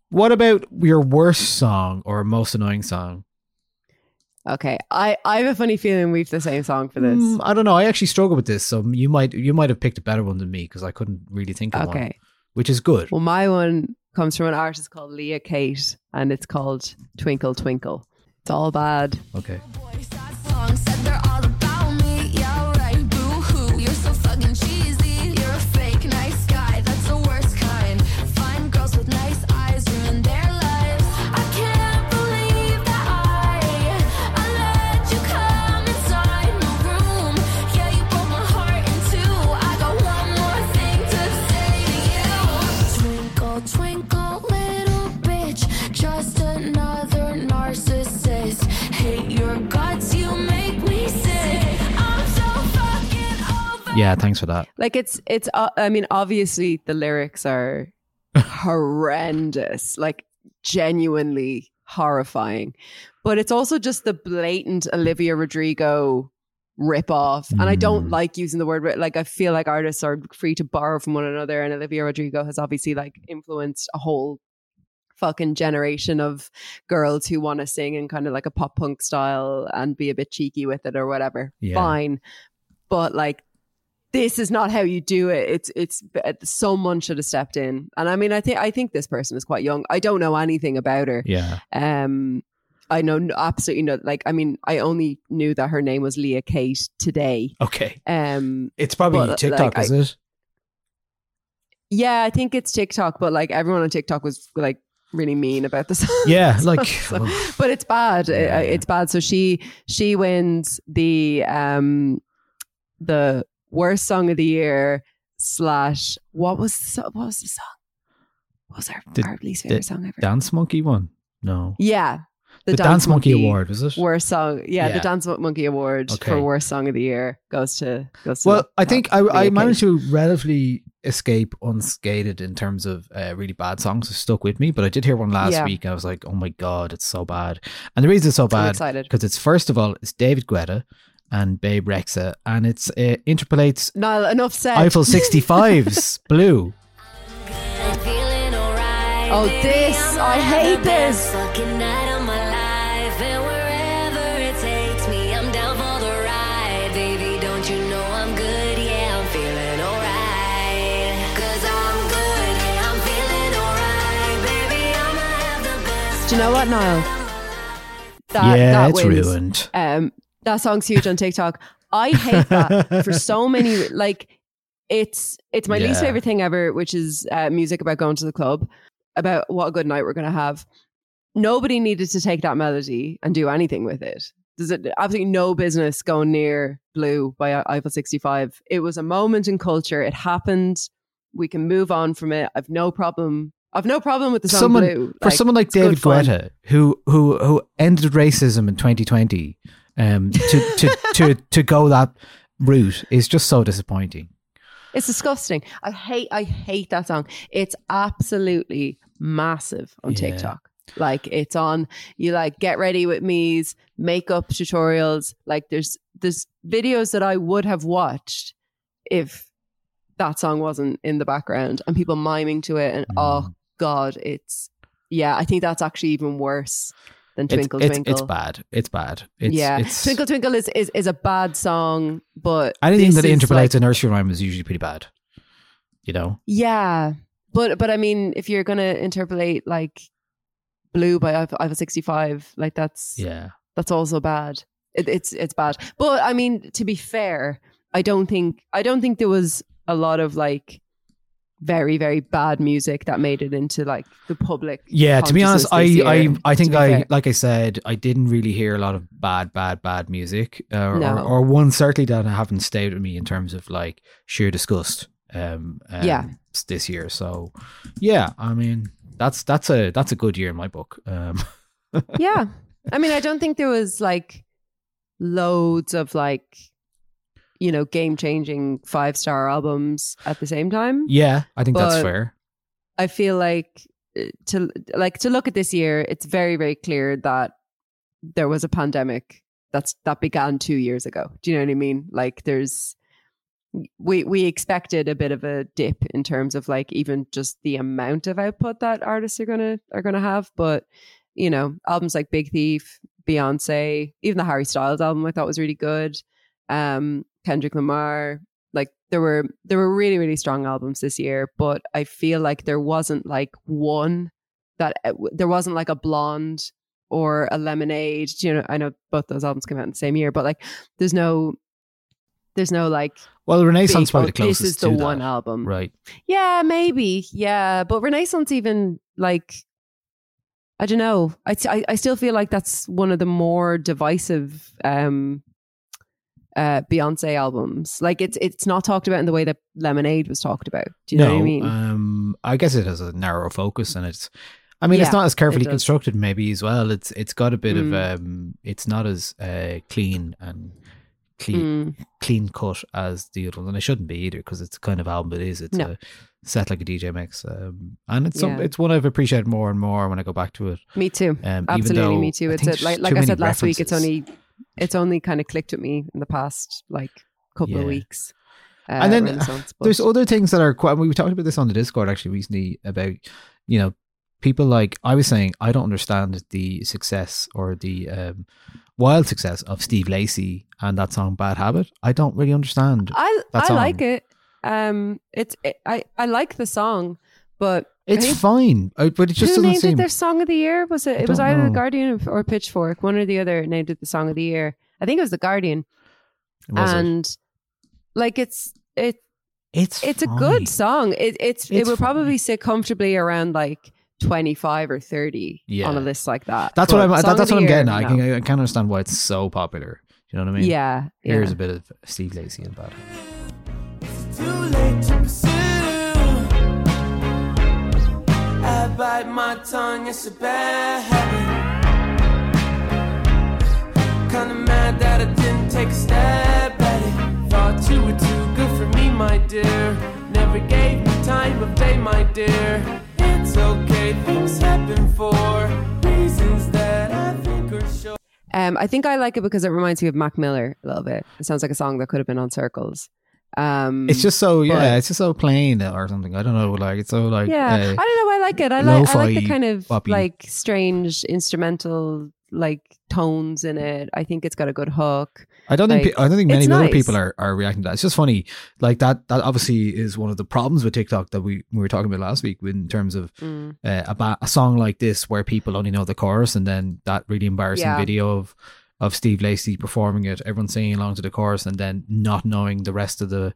What about your worst song or most annoying song? Okay, I I have a funny feeling we've the same song for this. Mm, I don't know. I actually struggle with this, so you might you might have picked a better one than me because I couldn't really think of one. Okay. which is good. Well, my one comes from an artist called Leah Kate, and it's called Twinkle Twinkle. It's all bad. Okay. Yeah. Thanks for that. Like it's it's. Uh, I mean, obviously the lyrics are horrendous. Like genuinely horrifying. But it's also just the blatant Olivia Rodrigo rip off. And I don't like using the word like I feel like artists are free to borrow from one another and Olivia Rodrigo has obviously like influenced a whole fucking generation of girls who want to sing in kind of like a pop punk style and be a bit cheeky with it or whatever. Yeah. Fine. But like this is not how you do it. It's it's someone should have stepped in. And I mean I think I think this person is quite young. I don't know anything about her. Yeah. Um, I know absolutely no. Like, I mean, I only knew that her name was Leah Kate today. Okay. Um, It's probably but, TikTok, like, is I- it? yeah, I think it's TikTok, but like everyone on TikTok was like really mean about this. Yeah, like, but it's bad. It- it's bad. So she she wins the um the worst song of the year slash what was the what was the song? What was our, The- our least the favorite song ever? Dance Monkey one? No. Yeah. The Dance Monkey Award, was it? Worst song. Yeah, Yeah. the Dance Monkey Award Okay. for worst song of the year goes to goes to Well, I think I, I managed to relatively escape unscathed in terms of uh, really bad songs. It stuck with me, but I did hear one last Yeah. week and I was like, oh my God, it's so bad. And the reason it's so bad because it's first of all, it's David Guetta and Bebe Rexha, and it's it interpolates Niall, enough said. Eiffel 65's Blue. Oh, this I hate this. Fucking night of my life, and wherever it takes me, I'm down for the ride. Baby, don't you know I'm good? Yeah, I'm feeling alright. Cause I'm good, yeah, I'm feeling alright. Baby, I'ma have the best. Do you know what, Niall? That, Yeah, that it's wins. ruined. Um, that song's huge on TikTok. I hate that for so many. Like, it's it's my least favorite thing ever, which is uh, music about going to the club, about what a good night we're going to have. Nobody needed to take that melody and do anything with it. There's absolutely no business going near Blue by Eiffel 65. It was a moment in culture. It happened. We can move on from it. I've no problem. I've no problem with the song someone Blue. for someone like David. Guetta, who who who ended racism in 2020, um, to to to to go that route is just so disappointing. It's disgusting. I hate I hate that song. It's absolutely massive on Yeah. TikTok. Like it's on you like get ready with me's makeup tutorials. Like there's there's videos that I would have watched if that song wasn't in the background and people miming to it and Mm. oh god, it's yeah, I think that's actually even worse than It's, Twinkle it's, Twinkle. it's bad. It's bad. It's, yeah, it's, Twinkle Twinkle is, is is a bad song, but anything that interpolates like, a nursery rhyme is usually pretty bad. You know, Yeah, but but I mean, if you're gonna interpolate like "Blue" by Eiffel Eiffel 65, like that's yeah. that's also bad. It, it's it's bad. But I mean, to be fair, I don't think I don't think there was a lot of like very very bad music that made it into like the public. Yeah, to be honest, I, I I think I fair. like I said, I didn't really hear a lot of bad, bad, bad music, uh, or, No. or one certainly that haven't stayed with me in terms of like sheer disgust. Um, um, Yeah. this year. So, yeah, I mean, that's that's a that's a good year in my book. Um, yeah. I mean, I don't think there was like loads of like, you know, game changing five star albums at the same time. yeah, I think that's fair. I feel like uh, to like to look at this year, it's very very clear that there was a pandemic that's that began two years ago. Do you know what I mean? Like there's we we expected a bit of a dip in terms of like even just the amount of output that artists are gonna are gonna have, but you know albums like Big Thief, Beyonce, even the Harry Styles album I thought was really good. Um, Kendrick Lamar, like there were there were really really strong albums this year, but I feel like there wasn't like one that uh, there wasn't like a blonde or a lemonade. You know, I know both those albums came out in the same year, but like there's no there's no like Well, Renaissance big, the closest This is the to that. one album, right? Yeah, maybe. Yeah, but Renaissance even like I don't know. I, I I still feel like that's one of the more divisive um uh Beyonce albums. Like it's it's not talked about in the way that Lemonade was talked about. Do you know what I mean? Um, I guess it has a narrow focus, and it's. I mean, it's not as carefully constructed, maybe as well. It's it's got a bit Mm. of um, it's not as uh, clean and clean Mm. clean cut as the other one, and it shouldn't be either because it's the kind of album it is. It's No. a set like a DJ mix, um, and it's some, it's one I've appreciated more and more when I go back to it. Me too. Um, Absolutely, me too. It's a, like like I said last week. It's only it's only kind of clicked with me in the past like couple of weeks. Uh, and then but- there's other things that are quite. We talked about this on the Discord actually recently about you know people like I was saying I don't understand the success or the um, wild success of Steve Lacy and that song Bad Habit. I don't really understand. I I song. like it. Um, it's it, I I like the song, but It's think- fine, uh, but it just Who doesn't named seem. it their song of the year? Was it? I It was either know. the Guardian or Pitchfork. One or the other named it the song of the year. I think it was the Guardian. Was it? and like it's it it's it's a good song. It it's, it It's would probably sit comfortably around like twenty five or thirty Yeah. on a list like that. That's what I'm. That, that's what I'm year, getting. at. I no. can I can't understand why it's so popular. You know what I mean? Yeah, Here's yeah. a bit of Steve Lacy and Bad. Bite my tongue, it's a bad habit. Kinda mad that I didn't take a at it. Thought you were too good for me, my dear. Never gave me time of day, my dear. It's okay, things happen for reasons that I think are sure. Um, I think I like it because it reminds me of Mac Miller a little bit. It sounds like a song that could have been on Circles. Um, It's just so yeah. it's just so plain or something. I don't know. Like it's so like yeah, uh, I don't know. I like it. I like I like the kind of like strange instrumental like tones in it. I think it's got a good hook. I don't think Like, pe- I don't think many other nice. people are, are reacting to that. It's just funny, like that. That obviously is one of the problems with TikTok that we, we were talking about last week in terms of Mm. uh, a, ba- a song like this where people only know the chorus and then that really embarrassing Yeah. video of of Steve Lacy performing it, everyone singing along to the chorus and then not knowing the rest of the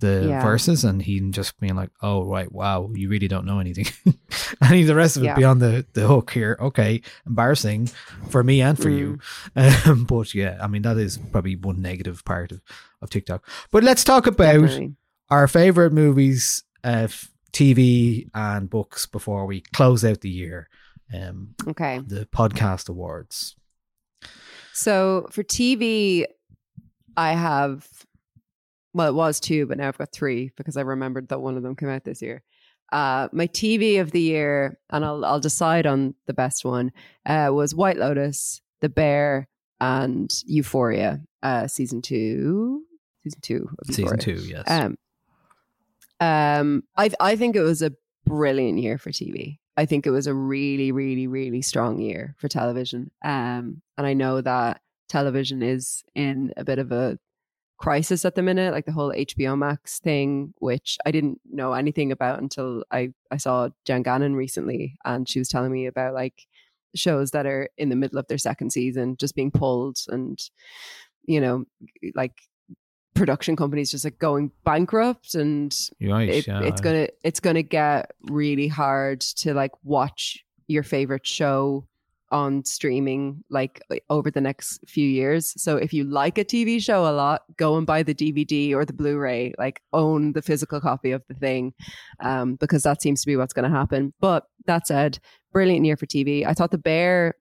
the Yeah. verses and he just being like, "Oh right, wow, you really don't know anything." and he- the rest of it Yeah. beyond the the hook here. Okay, embarrassing for me and for you. Mm. Um, but yeah, I mean that is probably one negative part of, of TikTok. But let's talk about Definitely. our favorite movies, uh, TV, and books before we close out the year. Um, Okay. the podcast awards. So for TV, I have, well, it was two, but now I've got three because I remembered that one of them came out this year. Uh, my TV of the year, and I'll I'll decide on the best one. Uh, was White Lotus, The Bear, and Euphoria. Uh, season two, season two of Season two, yes. Um, um, I I think it was a brilliant year for TV. I think it was a really, really, really strong year for television. Um, and I know that television is in a bit of a crisis at the minute, like the whole HBO Max thing, which I didn't know anything about until I I saw Jen Gannon recently, and she was telling me about like shows that are in the middle of their second season just being pulled, and you know, like production companies just like going bankrupt and Right, it, yeah. it's gonna it's gonna get really hard to like watch your favorite show on streaming like over the next few years. So if you like a TV show a lot, go and buy the DVD or the Blu-ray, like own the physical copy of the thing. Um, because that seems to be what's going to happen. But that said, brilliant year for TV. I thought The Bear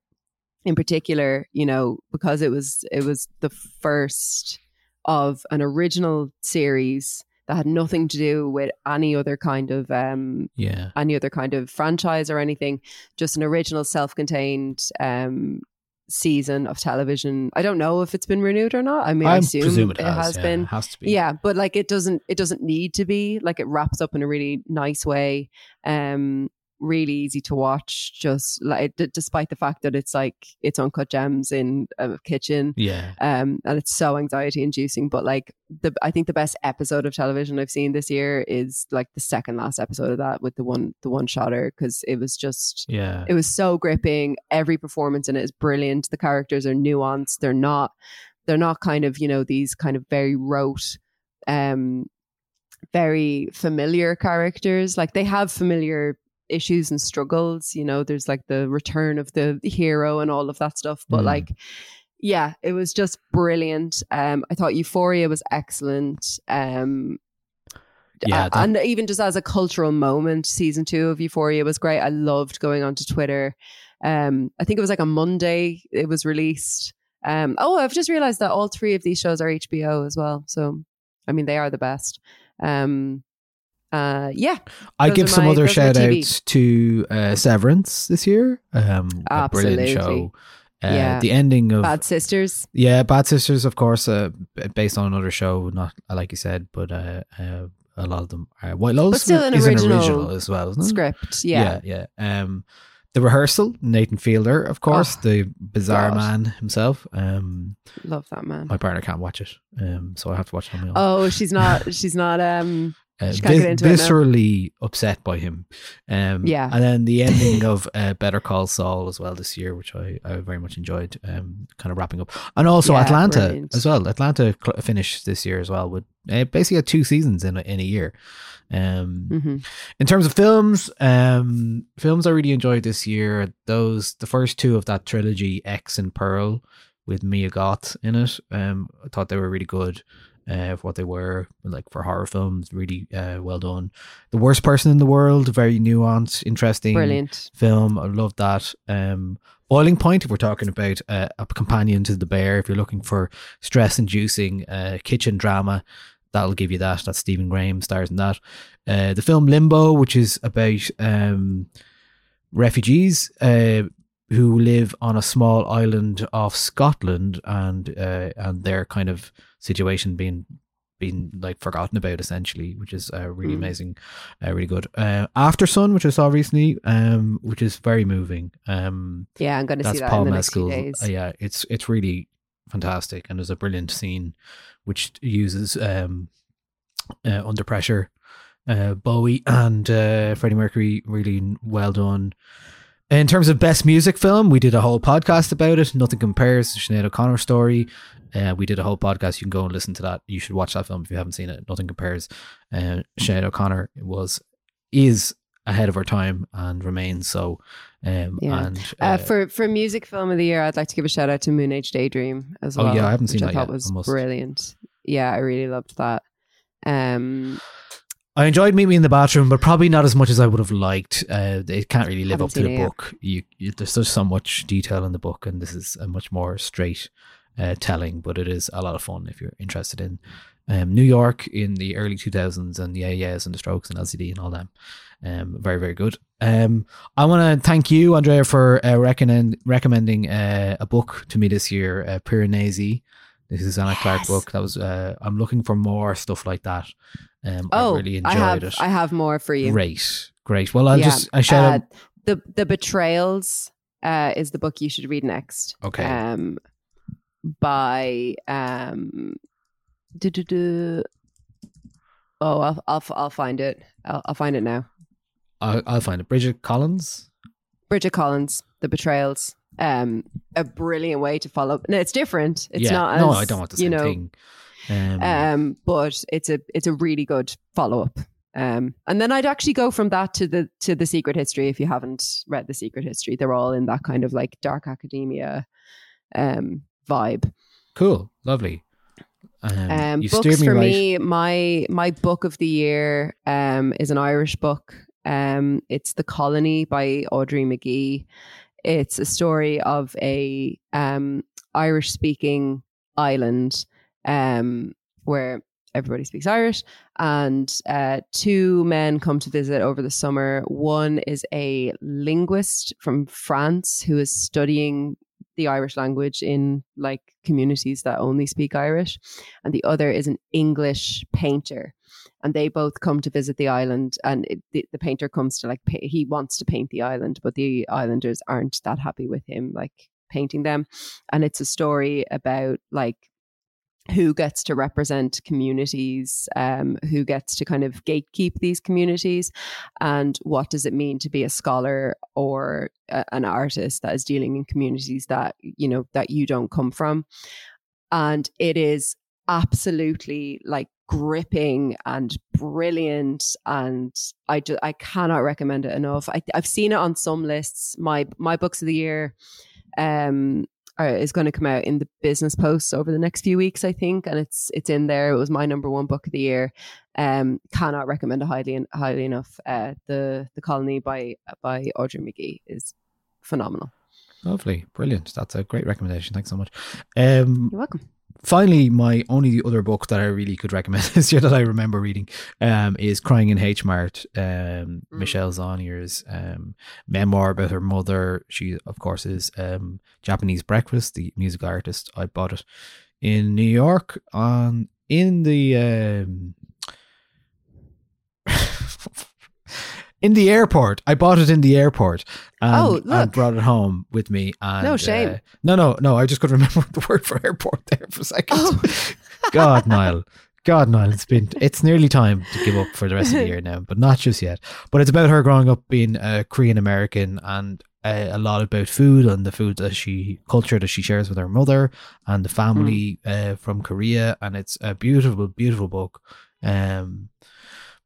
in particular, you know, because it was it was the first of an original series that had nothing to do with any other kind of um Yeah. any other kind of franchise or anything just an original self-contained um season of television. I don't know if it's been renewed or not. I mean i, I assume, it it has, has yeah, been. it has to be. yeah but like it doesn't it doesn't need to be. Like it wraps up in a really nice way. Um really easy to watch just like d- despite the fact that it's like it's uncut gems in a kitchen. Yeah. um and it's so anxiety inducing but like the i think the best episode of television i've seen this year is like the second last episode of that with the one the one shotter because it was just Yeah. it was so gripping. Every performance in it is brilliant. The characters are nuanced. They're not they're not kind of you know these kind of very rote um very familiar characters. Like they have familiar issues and struggles you know there's like the return of the hero and all of that stuff but Mm. like yeah it was just brilliant. Um i thought euphoria was excellent um Yeah, uh, that- and even just as a cultural moment season two of euphoria was great. I loved going onto twitter. Um i think it was like a monday it was released. Um oh i've just realized that all three of these shows are hbo as well so i mean they are the best. Um uh yeah I give some my- other those are my shout outs to uh, Severance this year. Um, a brilliant show. Uh, yeah The ending of bad sisters Yeah, Bad Sisters, of course, uh, based on another show, not like you said, but uh, uh, a lot of them are White Lotus But still an is original an original as well, isn't it? script yeah yeah, yeah. Um, the rehearsal, Nathan Fielder, of course, Oh, the bizarre God. man himself. Um, love that man my partner can't watch it, um, so I have to watch it on my own. oh she's not she's not um Uh, she vis- get into it now. viscerally upset by him. Um, Yeah. and then the ending of uh, Better Call Saul as well this year, which I, I very much enjoyed. Um, kind of wrapping up, and also Yeah, Atlanta brilliant. as well. Atlanta cl- finished this year as well with uh, basically had two seasons in a, in a year. Um, Mhm. in terms of films, um, films I really enjoyed this year. Those the first two of that trilogy, X and Pearl, with Mia Goth in it. Um, I thought they were really good. Uh, what they were like for horror films, really uh, well done. The worst person in the world, very nuanced, interesting, Brilliant. film. I love that. Um, Boiling Point, if we're talking about uh, a companion to the bear, if you're looking for stress-inducing uh, kitchen drama, that'll give you that. That's Stephen Graham stars in that. Uh, the film Limbo, which is about um, refugees uh, who live on a small island off Scotland, and uh, and their kind of situation being being like forgotten about essentially, which is uh, really Mm. amazing, uh, really good. Uh, After Sun, which I saw recently, um, which is very moving. Um, Yeah, I'm gonna see that's that in the next few days. Uh, yeah, it's it's really fantastic, and there's a brilliant scene which uses um, uh, under pressure. Uh, Bowie and uh, Freddie Mercury really well done. In terms of best music film, we did a whole podcast about it. Nothing compares to Sinead O'Connor story. Uh, we did a whole podcast. You can go and listen to that. You should watch that film if you haven't seen it. Nothing compares. Uh, Sinead O'Connor was is ahead of her time and remains so. Um, Yeah. And Uh, uh, for for music film of the year, I'd like to give a shout out to Moon Age Daydream as well. Oh, yeah, I haven't seen I that thought yet. was I must. brilliant. Yeah, I really loved that. Um, I enjoyed Meet Me in the Bathroom, but probably not as much as I would have liked. Uh, it can't really live up to the book. You, you, there's just so much detail in the book, and this is a much more straight uh, telling. But it is a lot of fun if you're interested in um, New York in the early 2000s and the Yeah Yeahs and the Strokes and LCD and all that. Um, very very good. Um, I want to thank you, Andrea, for uh, recommend, recommending uh, a book to me this year, uh, Piranesi. This is Anna Clark book. That was. Uh, I'm looking for more stuff like that. Um, oh, I really enjoyed I have it. I have more for you. Great, great. Well, I'll Yeah, just I shout uh, out. the the betrayals uh, is the book you should read next. Okay. Um, by um, du-du-du. oh, I'll I'll I'll find it. I'll, I'll find it now. I'll, I'll find it. Bridget Collins. Bridget Collins, The Betrayals. Um, a brilliant way to follow. No, it's different. It's yeah. not. As, no, I don't want the you same know, thing. Um, Um, but it's a it's a really good follow up. Um, and then I'd actually go from that to the to the Secret History. If you haven't read the Secret History, they're all in that kind of like dark academia um, vibe. Cool, lovely. Um, Um, you books me for right. me, my my book of the year um, is an Irish book. Um, it's The Colony by Audrey Magee. It's a story of a um, Irish speaking island um, where everybody speaks Irish, and uh, two men come to visit over the summer. One is a linguist from France who is studying the Irish language in like communities that only speak Irish, and the other is an English painter. And they both come to visit the island, and it, the, the painter comes to like pa- he wants to paint the island, but the islanders aren't that happy with him like painting them. And it's a story about like who gets to represent communities, um, who gets to kind of gatekeep these communities, and what does it mean to be a scholar or a, an artist that is dealing in communities that you know that you don't come from, and it is absolutely like gripping and brilliant and I just I cannot recommend it enough. I I've seen it on some lists. My my books of the year um are, is going to come out in the business posts over the next few weeks I think and it's it's in there. It was my number one book of the year. Um cannot recommend it highly highly enough. Uh the the colony by by Audrey Magee is phenomenal. Lovely, brilliant. That's a great recommendation. Thanks so much. Um, You're welcome. Finally, my only other book that I really could recommend this year that I remember reading um, is Crying in H Mart, um, Michelle Zauner's um, memoir about her mother. She, of course, is um, Japanese Breakfast, the music artist. I bought it in New York on in the um, in the airport. I bought it in the airport. And, Oh, and look. brought it home with me. And, No shame. uh, no, no, no. I just couldn't remember the word for airport there for a second. Oh. God, Niall. God, Niall, it's been it's nearly time to give up for the rest of the year now, but not just yet. But it's about her growing up being a Korean American and uh, a lot about food and the food that she culture that she shares with her mother and the family Hmm. uh, from Korea, and it's a beautiful, beautiful book. Um,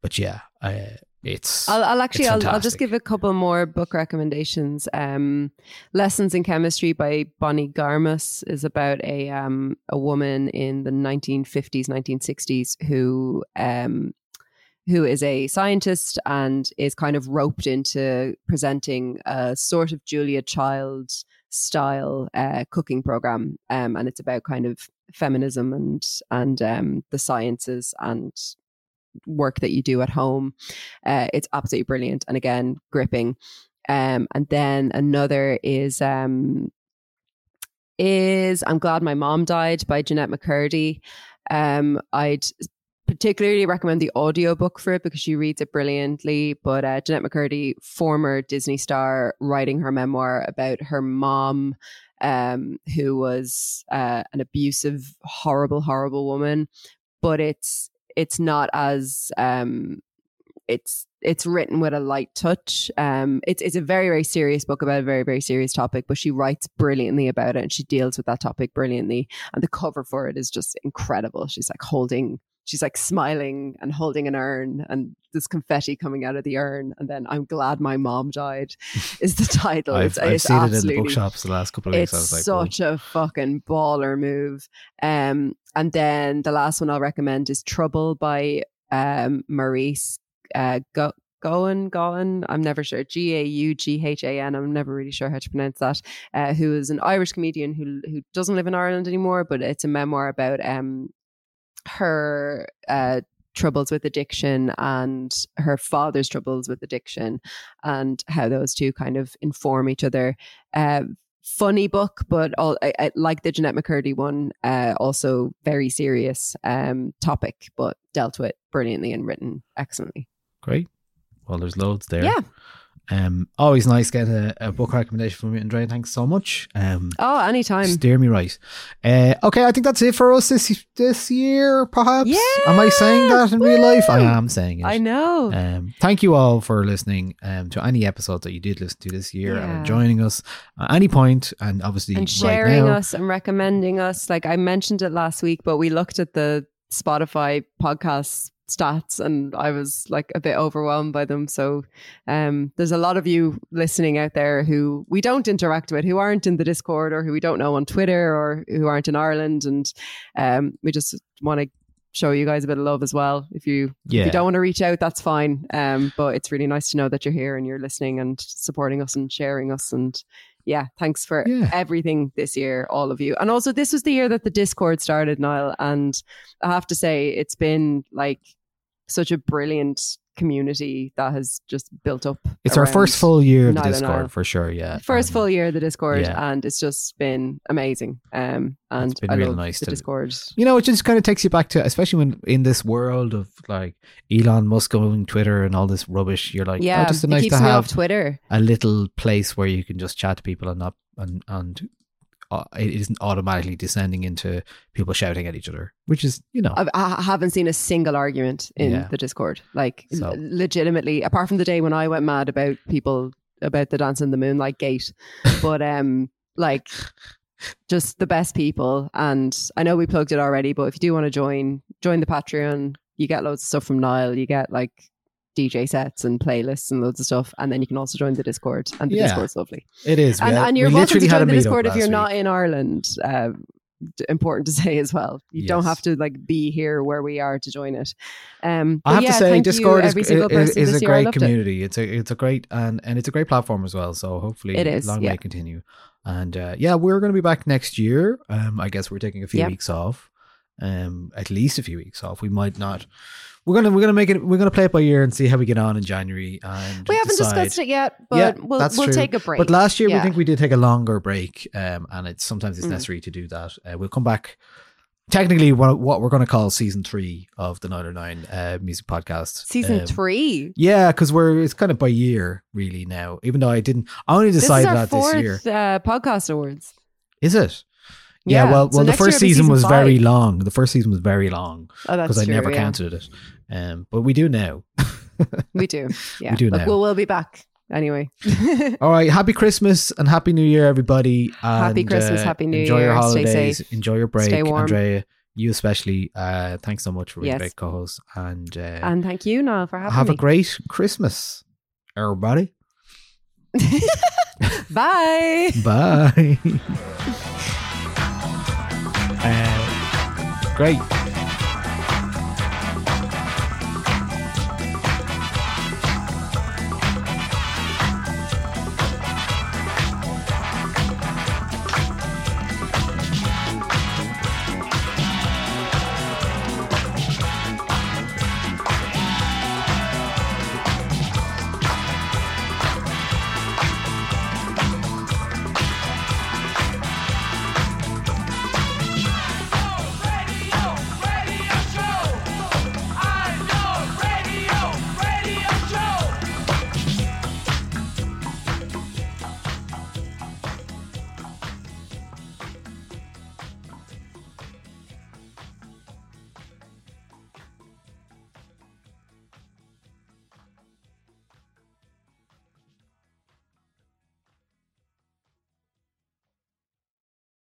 but yeah, uh, it's I'll, I'll actually it's I'll, I'll just give a couple more book recommendations. Um, Lessons in Chemistry by Bonnie Garmus is about a um, a woman in the 1950s 1960s who um, who is a scientist and is kind of roped into presenting a sort of Julia Child style uh, cooking program, um, and it's about kind of feminism and and um, the sciences and work that you do at home. Uh, it's absolutely brilliant and again gripping. Um, and then another is um, is I'm glad my mom died by Jennette McCurdy. Um, I'd particularly recommend the audiobook for it because she reads it brilliantly. But uh, Jennette McCurdy, former Disney star, writing her memoir about her mom, um, who was uh, an abusive, horrible, horrible woman. But it's it's not as um, it's it's written with a light touch. Um, it's it's a very very serious book about a very very serious topic, but she writes brilliantly about it and she deals with that topic brilliantly. And the cover for it is just incredible. She's like holding, she's like smiling and holding an urn, and there's confetti coming out of the urn. And then I'm glad my mom died is the title. I've, it's, I've it's seen it in the bookshops the last couple of weeks. it's I was like, such a fucking baller move. Um, and then the last one I'll recommend is Trouble by um, Maurice uh, Go- Gowan. Gowan, I'm never sure. G A U G H A N. I'm never really sure how to pronounce that. Uh, who is an Irish comedian who who doesn't live in Ireland anymore, but it's a memoir about um her uh troubles with addiction and her father's troubles with addiction and how those two kind of inform each other. Uh, funny book, but all, I, I, like the Jennette McCurdy one, uh, also very serious um, topic, but dealt with brilliantly and written excellently. Great. Well, there's loads there. Yeah. Um, always nice getting a, a book recommendation from you, Andrea. Thanks so much. Um, Oh, anytime. steer me right. Uh, okay, I think that's it for us this this year. Perhaps. Yeah, Am I saying that in real life? I am saying it. I know. Um, thank you all for listening um, to any episodes that you did listen to this year Yeah. and joining us at any point, and obviously and right sharing now. us and recommending us. Like I mentioned it last week, but we looked at the Spotify podcast stats and I was like a bit overwhelmed by them. So um, there's a lot of you listening out there who we don't interact with, who aren't in the Discord or who we don't know on Twitter or who aren't in Ireland. And um, we just want to show you guys a bit of love as well. If you if you don't want to reach out, that's fine. Um, but it's really nice to know that you're here and you're listening and supporting us and sharing us and yeah, thanks for Yeah. everything this year, all of you. And also, this was the year that the Discord started, Niall. And I have to say, it's been like such a brilliant community that has just built up. It's our first full year of the Discord for sure. Yeah. First full year of the Discord, yeah. and it's just been amazing. Um, and been I real nice the to- Discord. You know, it just kind of takes you back to, especially when in this world of like Elon Musk owning Twitter and all this rubbish. You're like, yeah, oh, just nice to have Twitter. a little place where you can just chat to people and not and and it isn't automatically descending into people shouting at each other, which is you know, I've, I haven't seen a single argument in Yeah. the Discord. Like So- legitimately, apart from the day when I went mad about people about the dance in the moonlight gate, but um, like just the best people. And I know we plugged it already, but if you do want to join, join the Patreon. You get loads of stuff from Niall. You get like DJ sets and playlists and loads of stuff, and then you can also join the Discord. And the Yeah. Discord's lovely. it is. And, had- and you're we welcome to literally had a join the Discord if you're week. not in Ireland. Uh, important to say as well. You don't have to like be here where we are to join it. Um, I have yeah, to say, you, Discord is, is, is a great loved it. community. It's a it's a great and and it's a great platform as well. So hopefully, It is, long yeah. may continue. And uh, yeah, we're going to be back next year. Um, I guess we're taking a few Yep. weeks off. Um, at least a few weeks off. We might not. We're gonna we're gonna make it. We're gonna play it by ear and see how we get on in January. And We haven't decide. discussed it yet, but yeah, we'll we'll take a break. But last year, we think we did take a longer break, um, and it's sometimes it's Mm. necessary to do that. Uh, we'll come back. Technically, what, what we're going to call season three of the Nialler9 uh, music podcast. season Um, three. Yeah, because we're it's kind of by year really now. Even though I didn't, I only decided that fourth this year. Uh, podcast awards. Is it? Yeah, Yeah, well, so well, the first season season was very long. The first season was very long Oh, because I never yeah. counted it. Um, but we do now. We do. Yeah, We do Look, now. We'll, we'll be back anyway. All right, happy Christmas and happy New Year, everybody. Happy Christmas, uh, happy New enjoy Year, your stay holidays, safe, enjoy your break, stay warm. Andrea. You especially. Uh, thanks so much for being Yes. a great co-host, and, uh, and thank you, Niall, for having have me. Have a great Christmas, everybody. Bye. Bye. uh, great.